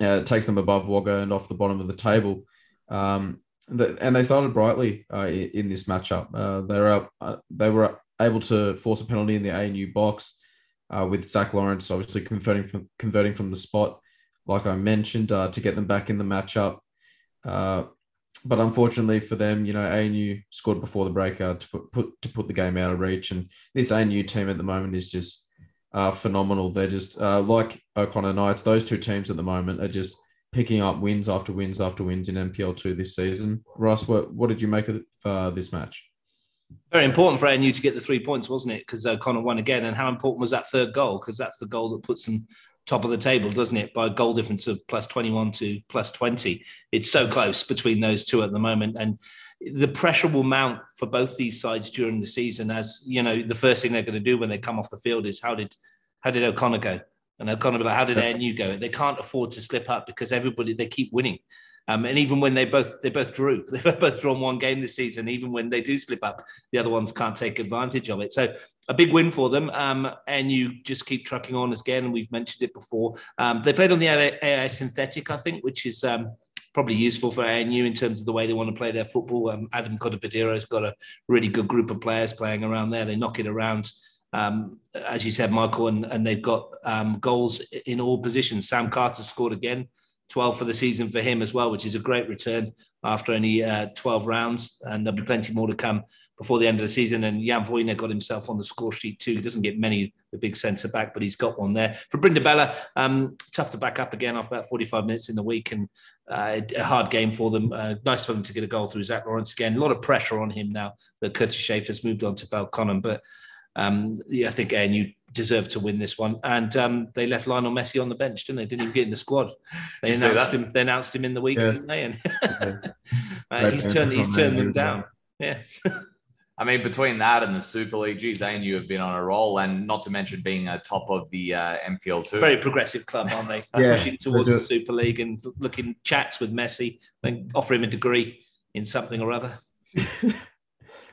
uh, takes them above Wagga and off the bottom of the table. Um, and they started brightly uh, in, this matchup. They were up, they were able to force a penalty in the ANU box with Zach Lawrence obviously converting from converting from the spot, like I mentioned, to get them back in the matchup. Uh, but unfortunately for them, you know, ANU scored before the breakout to put, put to put the game out of reach. And this ANU team at the moment is just uh, phenomenal. They're just uh, like O'Connor Knights. Those two teams at the moment are just picking up wins after wins after wins in NPL two this season. Russ, what what did you make of uh, this match? Very important for ANU to get the three points, wasn't it? Because O'Connor won again. And how important was that third goal? Because that's the goal that puts them top of the table, doesn't it? By a goal difference of plus 21 to plus 20. It's so close between those two at the moment. And the pressure will mount for both these sides during the season as, you know, the first thing they're going to do when they come off the field is how did how did O'Connor go? And O'Connor, like, how did ANU go? They can't afford to slip up because everybody, they keep winning. Um, and even when they both they both drew, they've both drawn one game this season. Even when they do slip up, the other ones can't take advantage of it. So a big win for them. Um, and you just keep trucking on again. And we've mentioned it before. Um, they played on the AI synthetic, I think, which is um, probably useful for ANU in terms of the way they want to play their football. Um, Adam Cotapadero has got a really good group of players playing around there. They knock it around. Um, as you said, Michael, and, and they've got um, goals in all positions. Sam Carter scored again. 12 for the season for him as well, which is a great return after only uh, 12 rounds. And there'll be plenty more to come before the end of the season. And Jan Voyner got himself on the score sheet too. He doesn't get many, the big centre back, but he's got one there. For Brindabella, um, tough to back up again after that 45 minutes in the week and uh, a hard game for them. Uh, nice for them to get a goal through Zach Lawrence again. A lot of pressure on him now that Curtis Schaefer's moved on to Belconnen. But um, yeah, I think ANU deserved to win this one. And um, they left Lionel Messi on the bench, didn't they? Didn't even get in the squad. They announced him. They announced him in the week, yes. didn't they? And uh, he's turned. He's turned them down. Yeah. I mean, between that and the Super League, geez, you have been on a roll, and not to mention being a top of the uh, NPL too. Very progressive club, aren't they? yeah, Pushing towards the Super League and looking chats with Messi, and offer him a degree in something or other.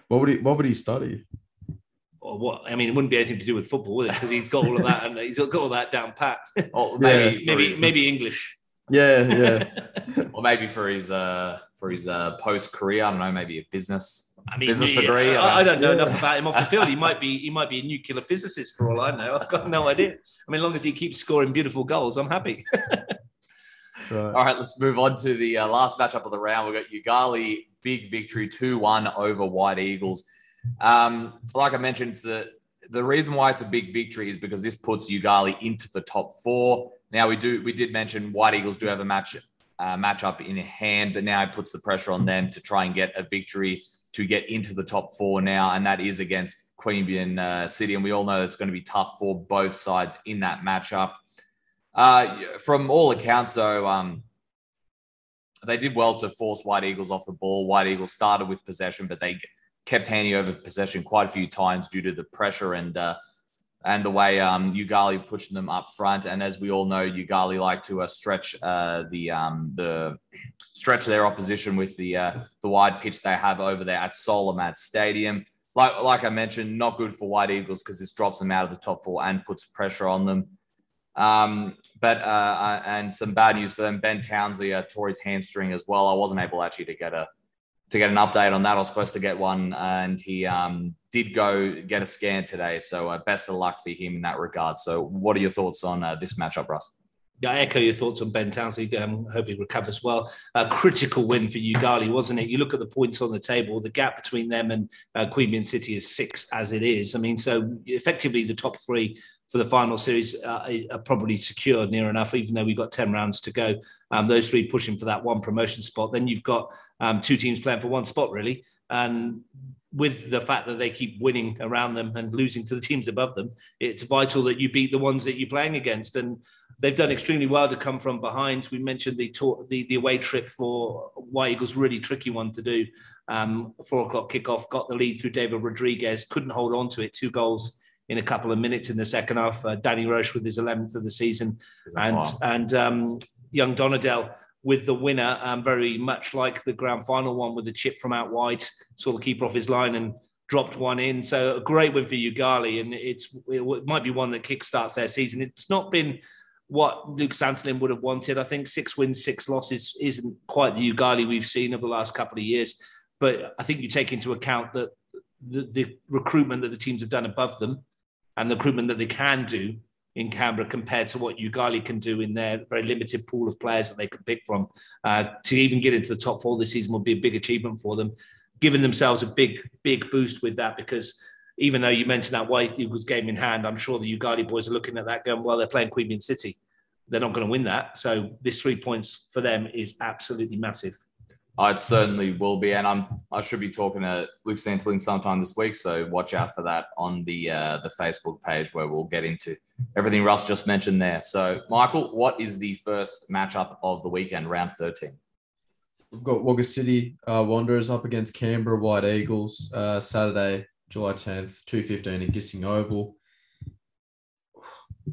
what would he What would he study? or what? I mean, it wouldn't be anything to do with football, would it? Because he's got all of that and he's got all that down pat. Or maybe yeah. maybe maybe English. Yeah, yeah. or maybe for his uh for his uh post career, I don't know, maybe a business I mean, business degree. I, I, don't know enough about him off the field. He might be he might be a nuclear physicist for all I know. I've got no idea. I mean, as long as he keeps scoring beautiful goals, I'm happy. Right. All right, let's move on to the uh, last matchup of the round. We've got Yoogali, big victory, 2 1 over White Eagles. Um, like I mentioned, the, the reason why it's a big victory is because this puts Yoogali into the top four. Now we do we did mention White Eagles do have a match uh, matchup in hand, but now it puts the pressure on them to try and get a victory to get into the top four now, and that is against Queanbeyan uh, City, and we all know it's going to be tough for both sides in that matchup. Uh, from all accounts, though, um, they did well to force White Eagles off the ball. White Eagles started with possession, but they kept Handy over possession quite a few times due to the pressure and uh, and the way um, Yoogali pushing them up front. And as we all know, Yoogali like to uh, stretch uh, the um, the stretch their opposition with the uh, the wide pitch they have over there at Solomat Stadium. Like like I mentioned, not good for White Eagles because this drops them out of the top four and puts pressure on them. Um, but uh, uh, and some bad news for them. Ben Townsley uh, tore his hamstring as well. I wasn't able actually to get a to get an update on that. I was supposed to get one, and he um, did go get a scan today. So uh, best of luck for him in that regard. So, what are your thoughts on uh, this matchup, Russ? I echo your thoughts on Ben Townsley. Um, hope he recovers well. A critical win for Yoogali, wasn't it? You look at the points on the table, the gap between them and uh, Queanbeyan City is six as it is. I mean, so effectively the top three for the final series uh, are probably secure near enough, even though we've got 10 rounds to go. Um, those three pushing for that one promotion spot. Then you've got um, two teams playing for one spot, really. And with the fact that they keep winning around them and losing to the teams above them, it's vital that you beat the ones that you're playing against. And they've done extremely well to come from behind. We mentioned the tour, the, the away trip for White Eagles, really tricky one to do. Um, four o'clock kickoff, got the lead through David Rodriguez, couldn't hold on to it. Two goals in a couple of minutes in the second half. Uh, Danny Roche with his 11th of the season, and and um, young Donadell with the winner, um, very much like the grand final one with the chip from out wide, saw the keeper off his line and dropped one in. So a great win for Yoogali, and it's it might be one that kickstarts their season. It's not been what Luke Santolim would have wanted. I think six wins, six losses isn't quite the Yoogali we've seen over the last couple of years. But I think you take into account that the, the recruitment that the teams have done above them and the recruitment that they can do in Canberra compared to what Yoogali can do in their very limited pool of players that they can pick from. Uh, to even get into the top four this season would be a big achievement for them, giving themselves a big, big boost with that because even though you mentioned that White Eagles game in hand, I'm sure the Yoogali boys are looking at that going, well, they're playing Queanbeyan City. They're not going to win that. So this three points for them is absolutely massive. I certainly will be, and I'm I should be talking to Luke Santolim sometime this week. So watch out for that on the uh, the Facebook page where we'll get into everything Russ just mentioned there. So Michael, what is the first matchup of the weekend, round thirteen? We've got Wagga City uh, Wanderers up against Canberra White Eagles uh, Saturday, July tenth, two fifteen at Gissing Oval.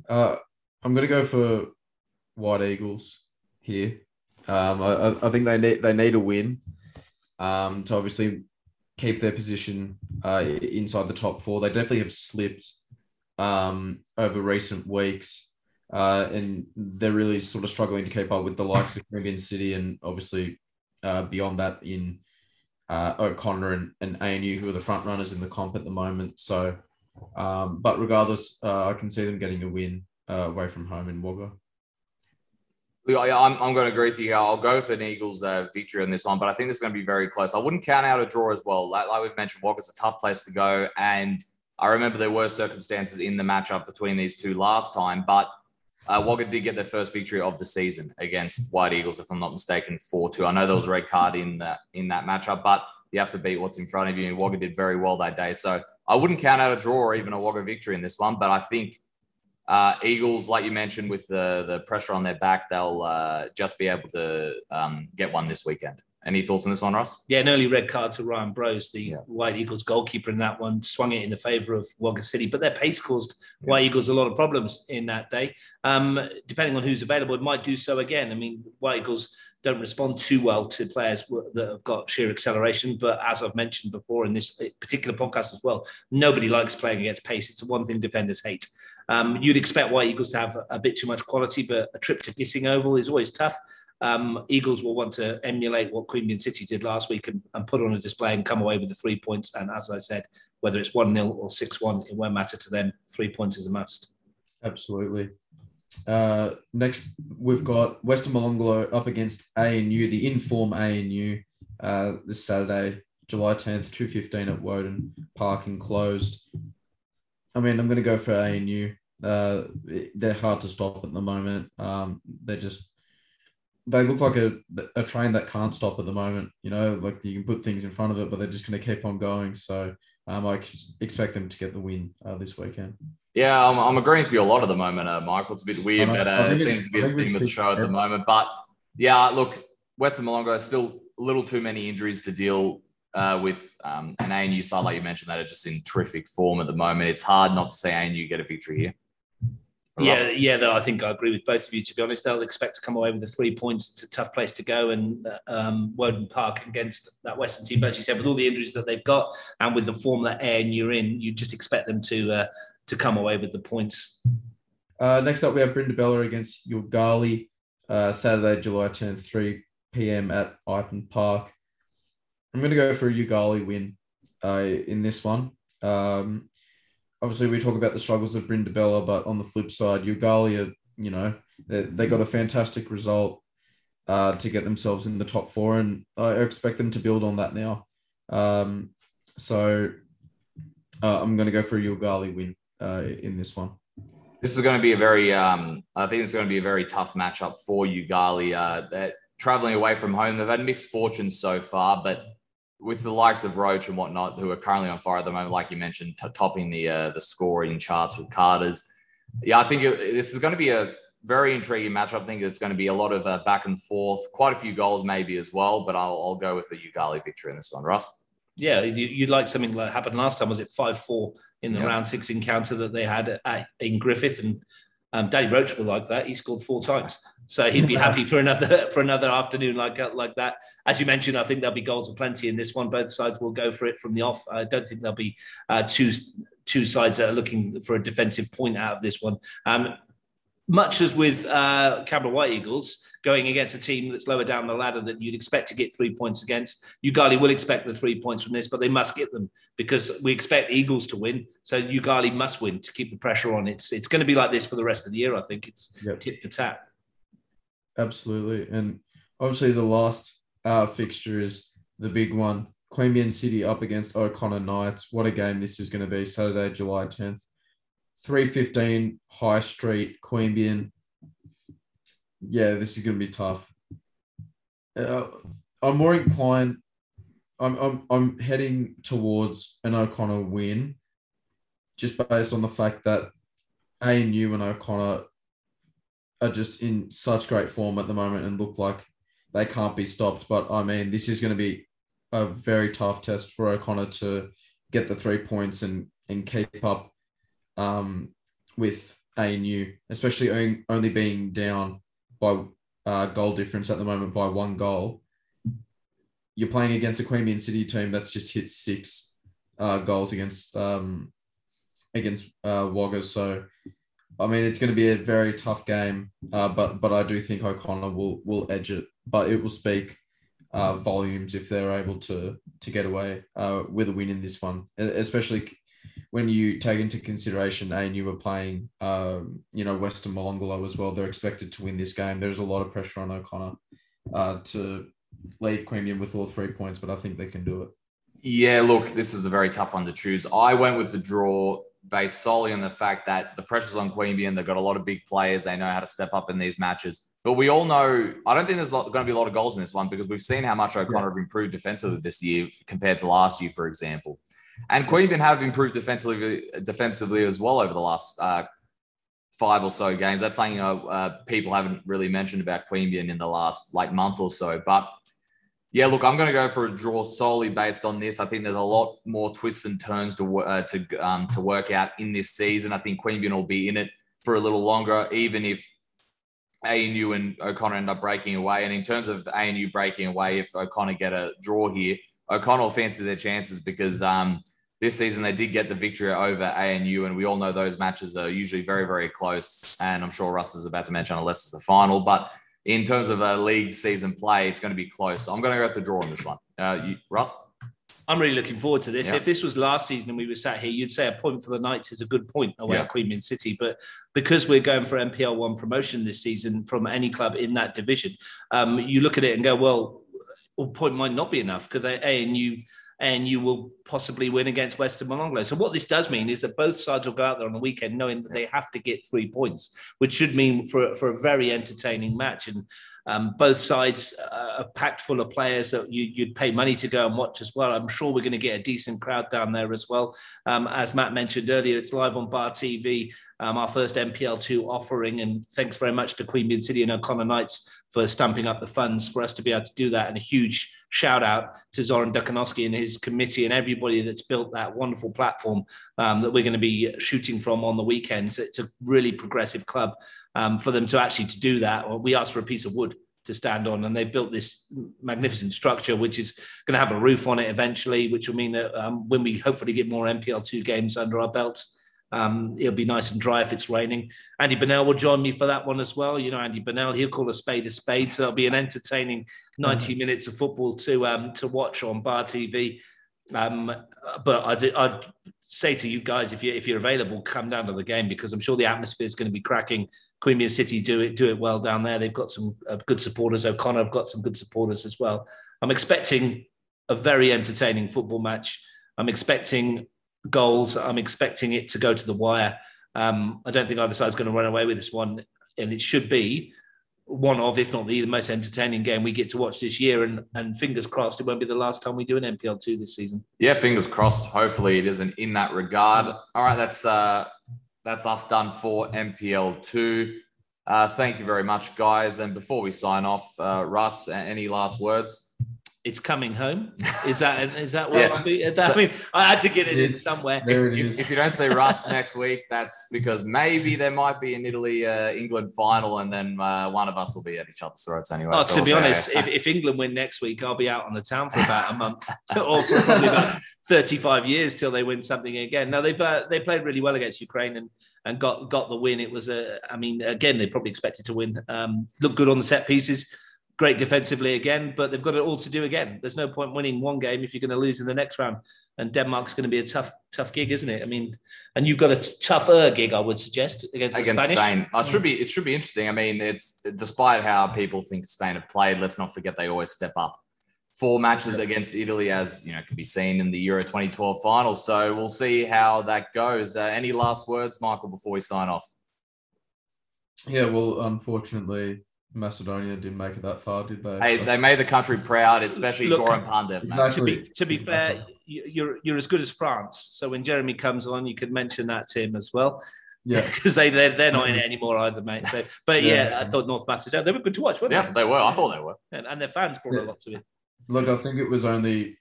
Uh, I'm going to go for White Eagles here. Um, I, I think they need they need a win um, to obviously keep their position uh, inside the top four. They definitely have slipped um, over recent weeks, uh, and they're really sort of struggling to keep up with the likes of Queanbeyan City and obviously uh, beyond that in uh, O'Connor and, and ANU, who are the front runners in the comp at the moment. So, um, but regardless, uh, I can see them getting a win uh, away from home in Wagga. I'm, I'm going to agree with you. I'll go with an Eagles uh, victory on this one, but I think this is going to be very close. I wouldn't count out a draw as well. Like, like we've mentioned, Wagga's a tough place to go. And I remember there were circumstances in the matchup between these two last time, but uh, did get their first victory of the season against White Eagles, if I'm not mistaken, 4 2. I know there was a red card in that, in that matchup, but you have to beat what's in front of you. And Wagga did very well that day. So I wouldn't count out a draw or even a Wagga victory in this one, but I think uh, Eagles, like you mentioned, with the the pressure on their back, they'll uh, just be able to um, get one this weekend. Any thoughts on this one, Ross? Yeah, an early red card to Ryan Brose, the yeah. White Eagles goalkeeper in that one, swung it in the favour of Wagga City, but their pace caused yeah. White Eagles a lot of problems in that day. Um, depending on who's available, it might do so again. I mean, White Eagles don't respond too well to players that have got sheer acceleration. But as I've mentioned before in this particular podcast as well, nobody likes playing against pace. It's the one thing defenders hate. Um, you'd expect White Eagles to have a bit too much quality, but a trip to Gissing Oval is always tough. Um, Eagles will want to emulate what Queanbeyan City did last week and, and, put on a display and come away with the three points. And as I said, whether it's 1 0 or 6 1, it won't matter to them. Three points is a must. Absolutely. Uh, next, we've got Western Molonglo up against ANU, the inform ANU, uh, this Saturday, July 10th, 2.15 at Woden, parking closed. I mean, I'm going to go for ANU. Uh, they're hard to stop at the moment. Um, they're just, they look like a, a train that can't stop at the moment. You know, like you can put things in front of it, but they're just going to keep on going. So um, I expect them to get the win uh, this weekend. Yeah, I'm, I'm agreeing with you a lot at the moment, uh, Michael. It's a bit weird, but uh, it seems to be the theme of the show at the moment. But yeah, look, Western Molonglo still a little too many injuries to deal uh, with um, an ANU side, like you mentioned, that are just in terrific form at the moment. It's hard not to see ANU get a victory here. Yeah, yeah, no, I think I agree with both of you. To be honest, they'll expect to come away with the three points. It's a tough place to go, and um, Woden Park against that Western team, as you said, with all the injuries that they've got, and with the form that ANU are in, you just expect them to uh, to come away with the points. Uh, next up, we have Brindabella against Yoogali, uh, Saturday, July 10th, 3 p.m. at Iton Park. I'm going to go for a Yoogali win uh, in this one. Um, obviously, we talk about the struggles of Brindabella, but on the flip side, Yoogali, are, you know, they, they got a fantastic result uh, to get themselves in the top four, and I expect them to build on that now. Um, so uh, I'm going to go for a Yoogali win uh, in this one. This is going to be a very, um, I think it's going to be a very tough matchup for Yoogali. Uh, they're traveling away from home. They've had mixed fortunes so far, but with the likes of Roach and whatnot, who are currently on fire at the moment, like you mentioned, t- topping the uh, the scoring charts with Carter's. Yeah, I think it, this is going to be a very intriguing matchup. I think it's going to be a lot of uh, back and forth, quite a few goals maybe as well. But I'll, I'll go with the Yoogali victory in this one, Russ. Yeah, you, would like something that happened last time. Was it five four in the yeah. round six encounter that they had at, in Griffith and um, Danny Roach will like that. He scored four times, so he'd be happy for another for another afternoon like uh, like that. As you mentioned, I think there'll be goals aplenty in this one. Both sides will go for it from the off. I don't think there'll be uh, two two sides that are looking for a defensive point out of this one. Um, much as with uh, Canberra White Eagles going against a team that's lower down the ladder that you'd expect to get three points against, Yoogali will expect the three points from this, but they must get them because we expect Eagles to win. So Yoogali must win to keep the pressure on. It's it's going to be like this for the rest of the year. I think it's yep. tit for tat. Absolutely, and obviously the last uh, fixture is the big one: Queanbeyan City up against O'Connor Knights. What a game this is going to be! Saturday, July tenth. 315 High Street, Queanbeyan. Yeah, this is going to be tough. Uh, I'm more inclined. I'm, I'm, I'm heading towards an O'Connor win just based on the fact that ANU and O'Connor are just in such great form at the moment and look like they can't be stopped. But I mean, this is going to be a very tough test for O'Connor to get the three points and, and keep up um, with ANU, especially only being down by uh, goal difference at the moment by one goal. You're playing against a Queanbeyan City team that's just hit six uh, goals against um, against uh, Wagga. So, I mean, it's going to be a very tough game, uh, but but I do think O'Connor will will edge it. But it will speak uh, volumes if they're able to to get away uh, with a win in this one, especially when you take into consideration a you were playing, um, you know, Western Molonglo as well, they're expected to win this game. There's a lot of pressure on O'Connor uh, to leave Queanbeyan with all three points, but I think they can do it. Yeah, look, this is a very tough one to choose. I went with the draw based solely on the fact that the pressure's on Queanbeyan. They've got a lot of big players. They know how to step up in these matches. But we all know, I don't think there's going to be a lot of goals in this one because we've seen how much O'Connor yeah. have improved defensively this year compared to last year, for example. And Queanbeyan have improved defensively defensively as well over the last uh, five or so games. That's something uh, uh, people haven't really mentioned about Queanbeyan in the last like month or so. But yeah, look, I'm going to go for a draw solely based on this. I think there's a lot more twists and turns to uh, to um, to work out in this season. I think Queanbeyan will be in it for a little longer, even if ANU and O'Connor end up breaking away. And in terms of ANU breaking away, if O'Connor get a draw here, O'Connor fancy their chances because um, this season they did get the victory over ANU, and we all know those matches are usually very, very close. And I'm sure Russ is about to mention unless it's the final, but in terms of a league season play, it's going to be close. So I'm going to go with the draw on this one. Uh, you, Russ? I'm really looking forward to this. Yeah. If this was last season and we were sat here, you'd say a point for the Knights is a good point away yeah. at Queanbeyan City. But because we're going for NPL one promotion this season from any club in that division, um, you look at it and go, well, well, point might not be enough because and you and you will possibly win against Western Molonglo. So what this does mean is that both sides will go out there on the weekend knowing that they have to get three points, which should mean for, for a very entertaining match. And um, both sides uh, are packed full of players that you, would pay money to go and watch as well. I'm sure we're going to get a decent crowd down there as well. Um, as Matt mentioned earlier, it's live on Bar TV, um, our first NPL2 offering. And thanks very much to Queanbeyan City and O'Connor Knights for stamping up the funds for us to be able to do that and a huge shout out to Zoran Dukanovsky and his committee and everybody that's built that wonderful platform um, that we're going to be shooting from on the weekends. It's a really progressive club. Um, for them to actually to do that, we asked for a piece of wood to stand on. And they've built this magnificent structure, which is going to have a roof on it eventually, which will mean that um, when we hopefully get more NPL2 games under our belts, um, it'll be nice and dry if it's raining. Andy Burnell will join me for that one as well. You know, Andy Burnell, he'll call a spade a spade. So it'll be an entertaining 90 minutes of football to um, to watch on Bar TV. Um, but I'd, I'd say to you guys, if you if you're available, come down to the game because I'm sure the atmosphere is going to be cracking. Queanbeyan City do it do it well down there. They've got some uh, good supporters. O'Connor have got some good supporters as well. I'm expecting a very entertaining football match. I'm expecting goals. I'm expecting it to go to the wire. Um, I don't think either side's going to run away with this one, and it should be one of, if not the, the most entertaining game we get to watch this year. And and fingers crossed, it won't be the last time we do an NPL two this season. Yeah, fingers crossed. Hopefully, it isn't in that regard. All right, that's uh, that's us done for NPL two. Uh, thank you very much, guys. And before we sign off, uh, Russ, any last words? It's coming home. Is that is that what yeah. I, mean, I had to get it in somewhere. There If, if, you don't say Russ next week, that's because maybe there might be an Italy uh, England final, and then uh, one of us will be at each other's throats anyway. Oh, so to we'll be honest, if, if England win next week, I'll be out on the town for about a month, or for probably about thirty-five years till they win something again. Now they've uh, they played really well against Ukraine and and got got the win. It was a, I mean, again they probably expected to win. Um, look good on the set pieces great defensively again, but they've got it all to do again. There's no point winning one game if you're going to lose in the next round. And Denmark's going to be a tough, tough gig, isn't it? I mean, and you've got a tougher gig, I would suggest, against, against Spain. Oh, it should be, it should be interesting. I mean, it's despite how people think Spain have played. Let's not forget they always step up. Four matches against Italy, as you know, can be seen in the Euro 2012 final. So we'll see how that goes. Uh, any last words, Michael, before we sign off? Yeah, well, unfortunately, Macedonia didn't make it that far, did they? Hey, so. they made the country proud, especially Look, Goran Pandev. Exactly. To be to be fair, you're you're as good as France. So when Jeremy comes on, you could mention that to him as well. Yeah, because they they're, they're not in it anymore either, mate. So, but yeah, yeah, I thought North Macedonia they were good to watch, weren't yeah, they? Yeah, they were. I thought they were, and, and their fans brought yeah. a lot to it. Look, I think it was only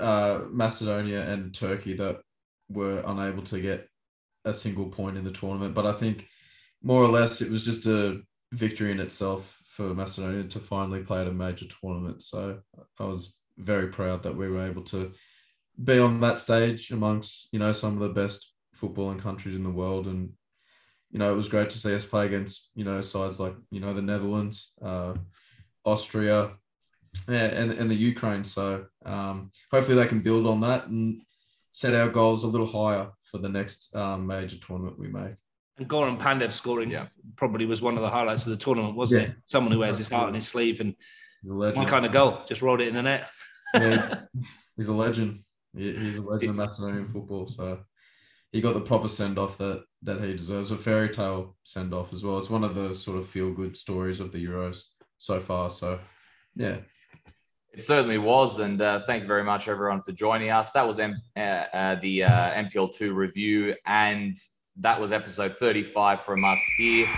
uh, Macedonia and Turkey that were unable to get a single point in the tournament, but I think more or less it was just a victory in itself for Macedonia to finally play at a major tournament. So I was very proud that we were able to be on that stage amongst you know some of the best footballing countries in the world. And you know it was great to see us play against you know sides like you know the Netherlands uh, Austria and, and the Ukraine. So um, hopefully they can build on that and set our goals a little higher for the next um, major tournament we make and Goran Pandev scoring yeah. probably was one of the highlights of the tournament, wasn't yeah. it? Someone who wears his heart on his sleeve and my kind of goal, just rolled it in the net. yeah, he's a legend. He's a legend of Macedonian football. So he got the proper send off that that he deserves. A fairy tale send off as well. It's one of the sort of feel good stories of the Euros so far. So yeah. It certainly was, and uh, thank you very much, everyone, for joining us. That was M- uh, uh, the uh, NPL2 review, and that was episode 35 from us here.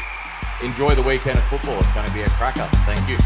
Enjoy the weekend of football. It's going to be a cracker. Thank you.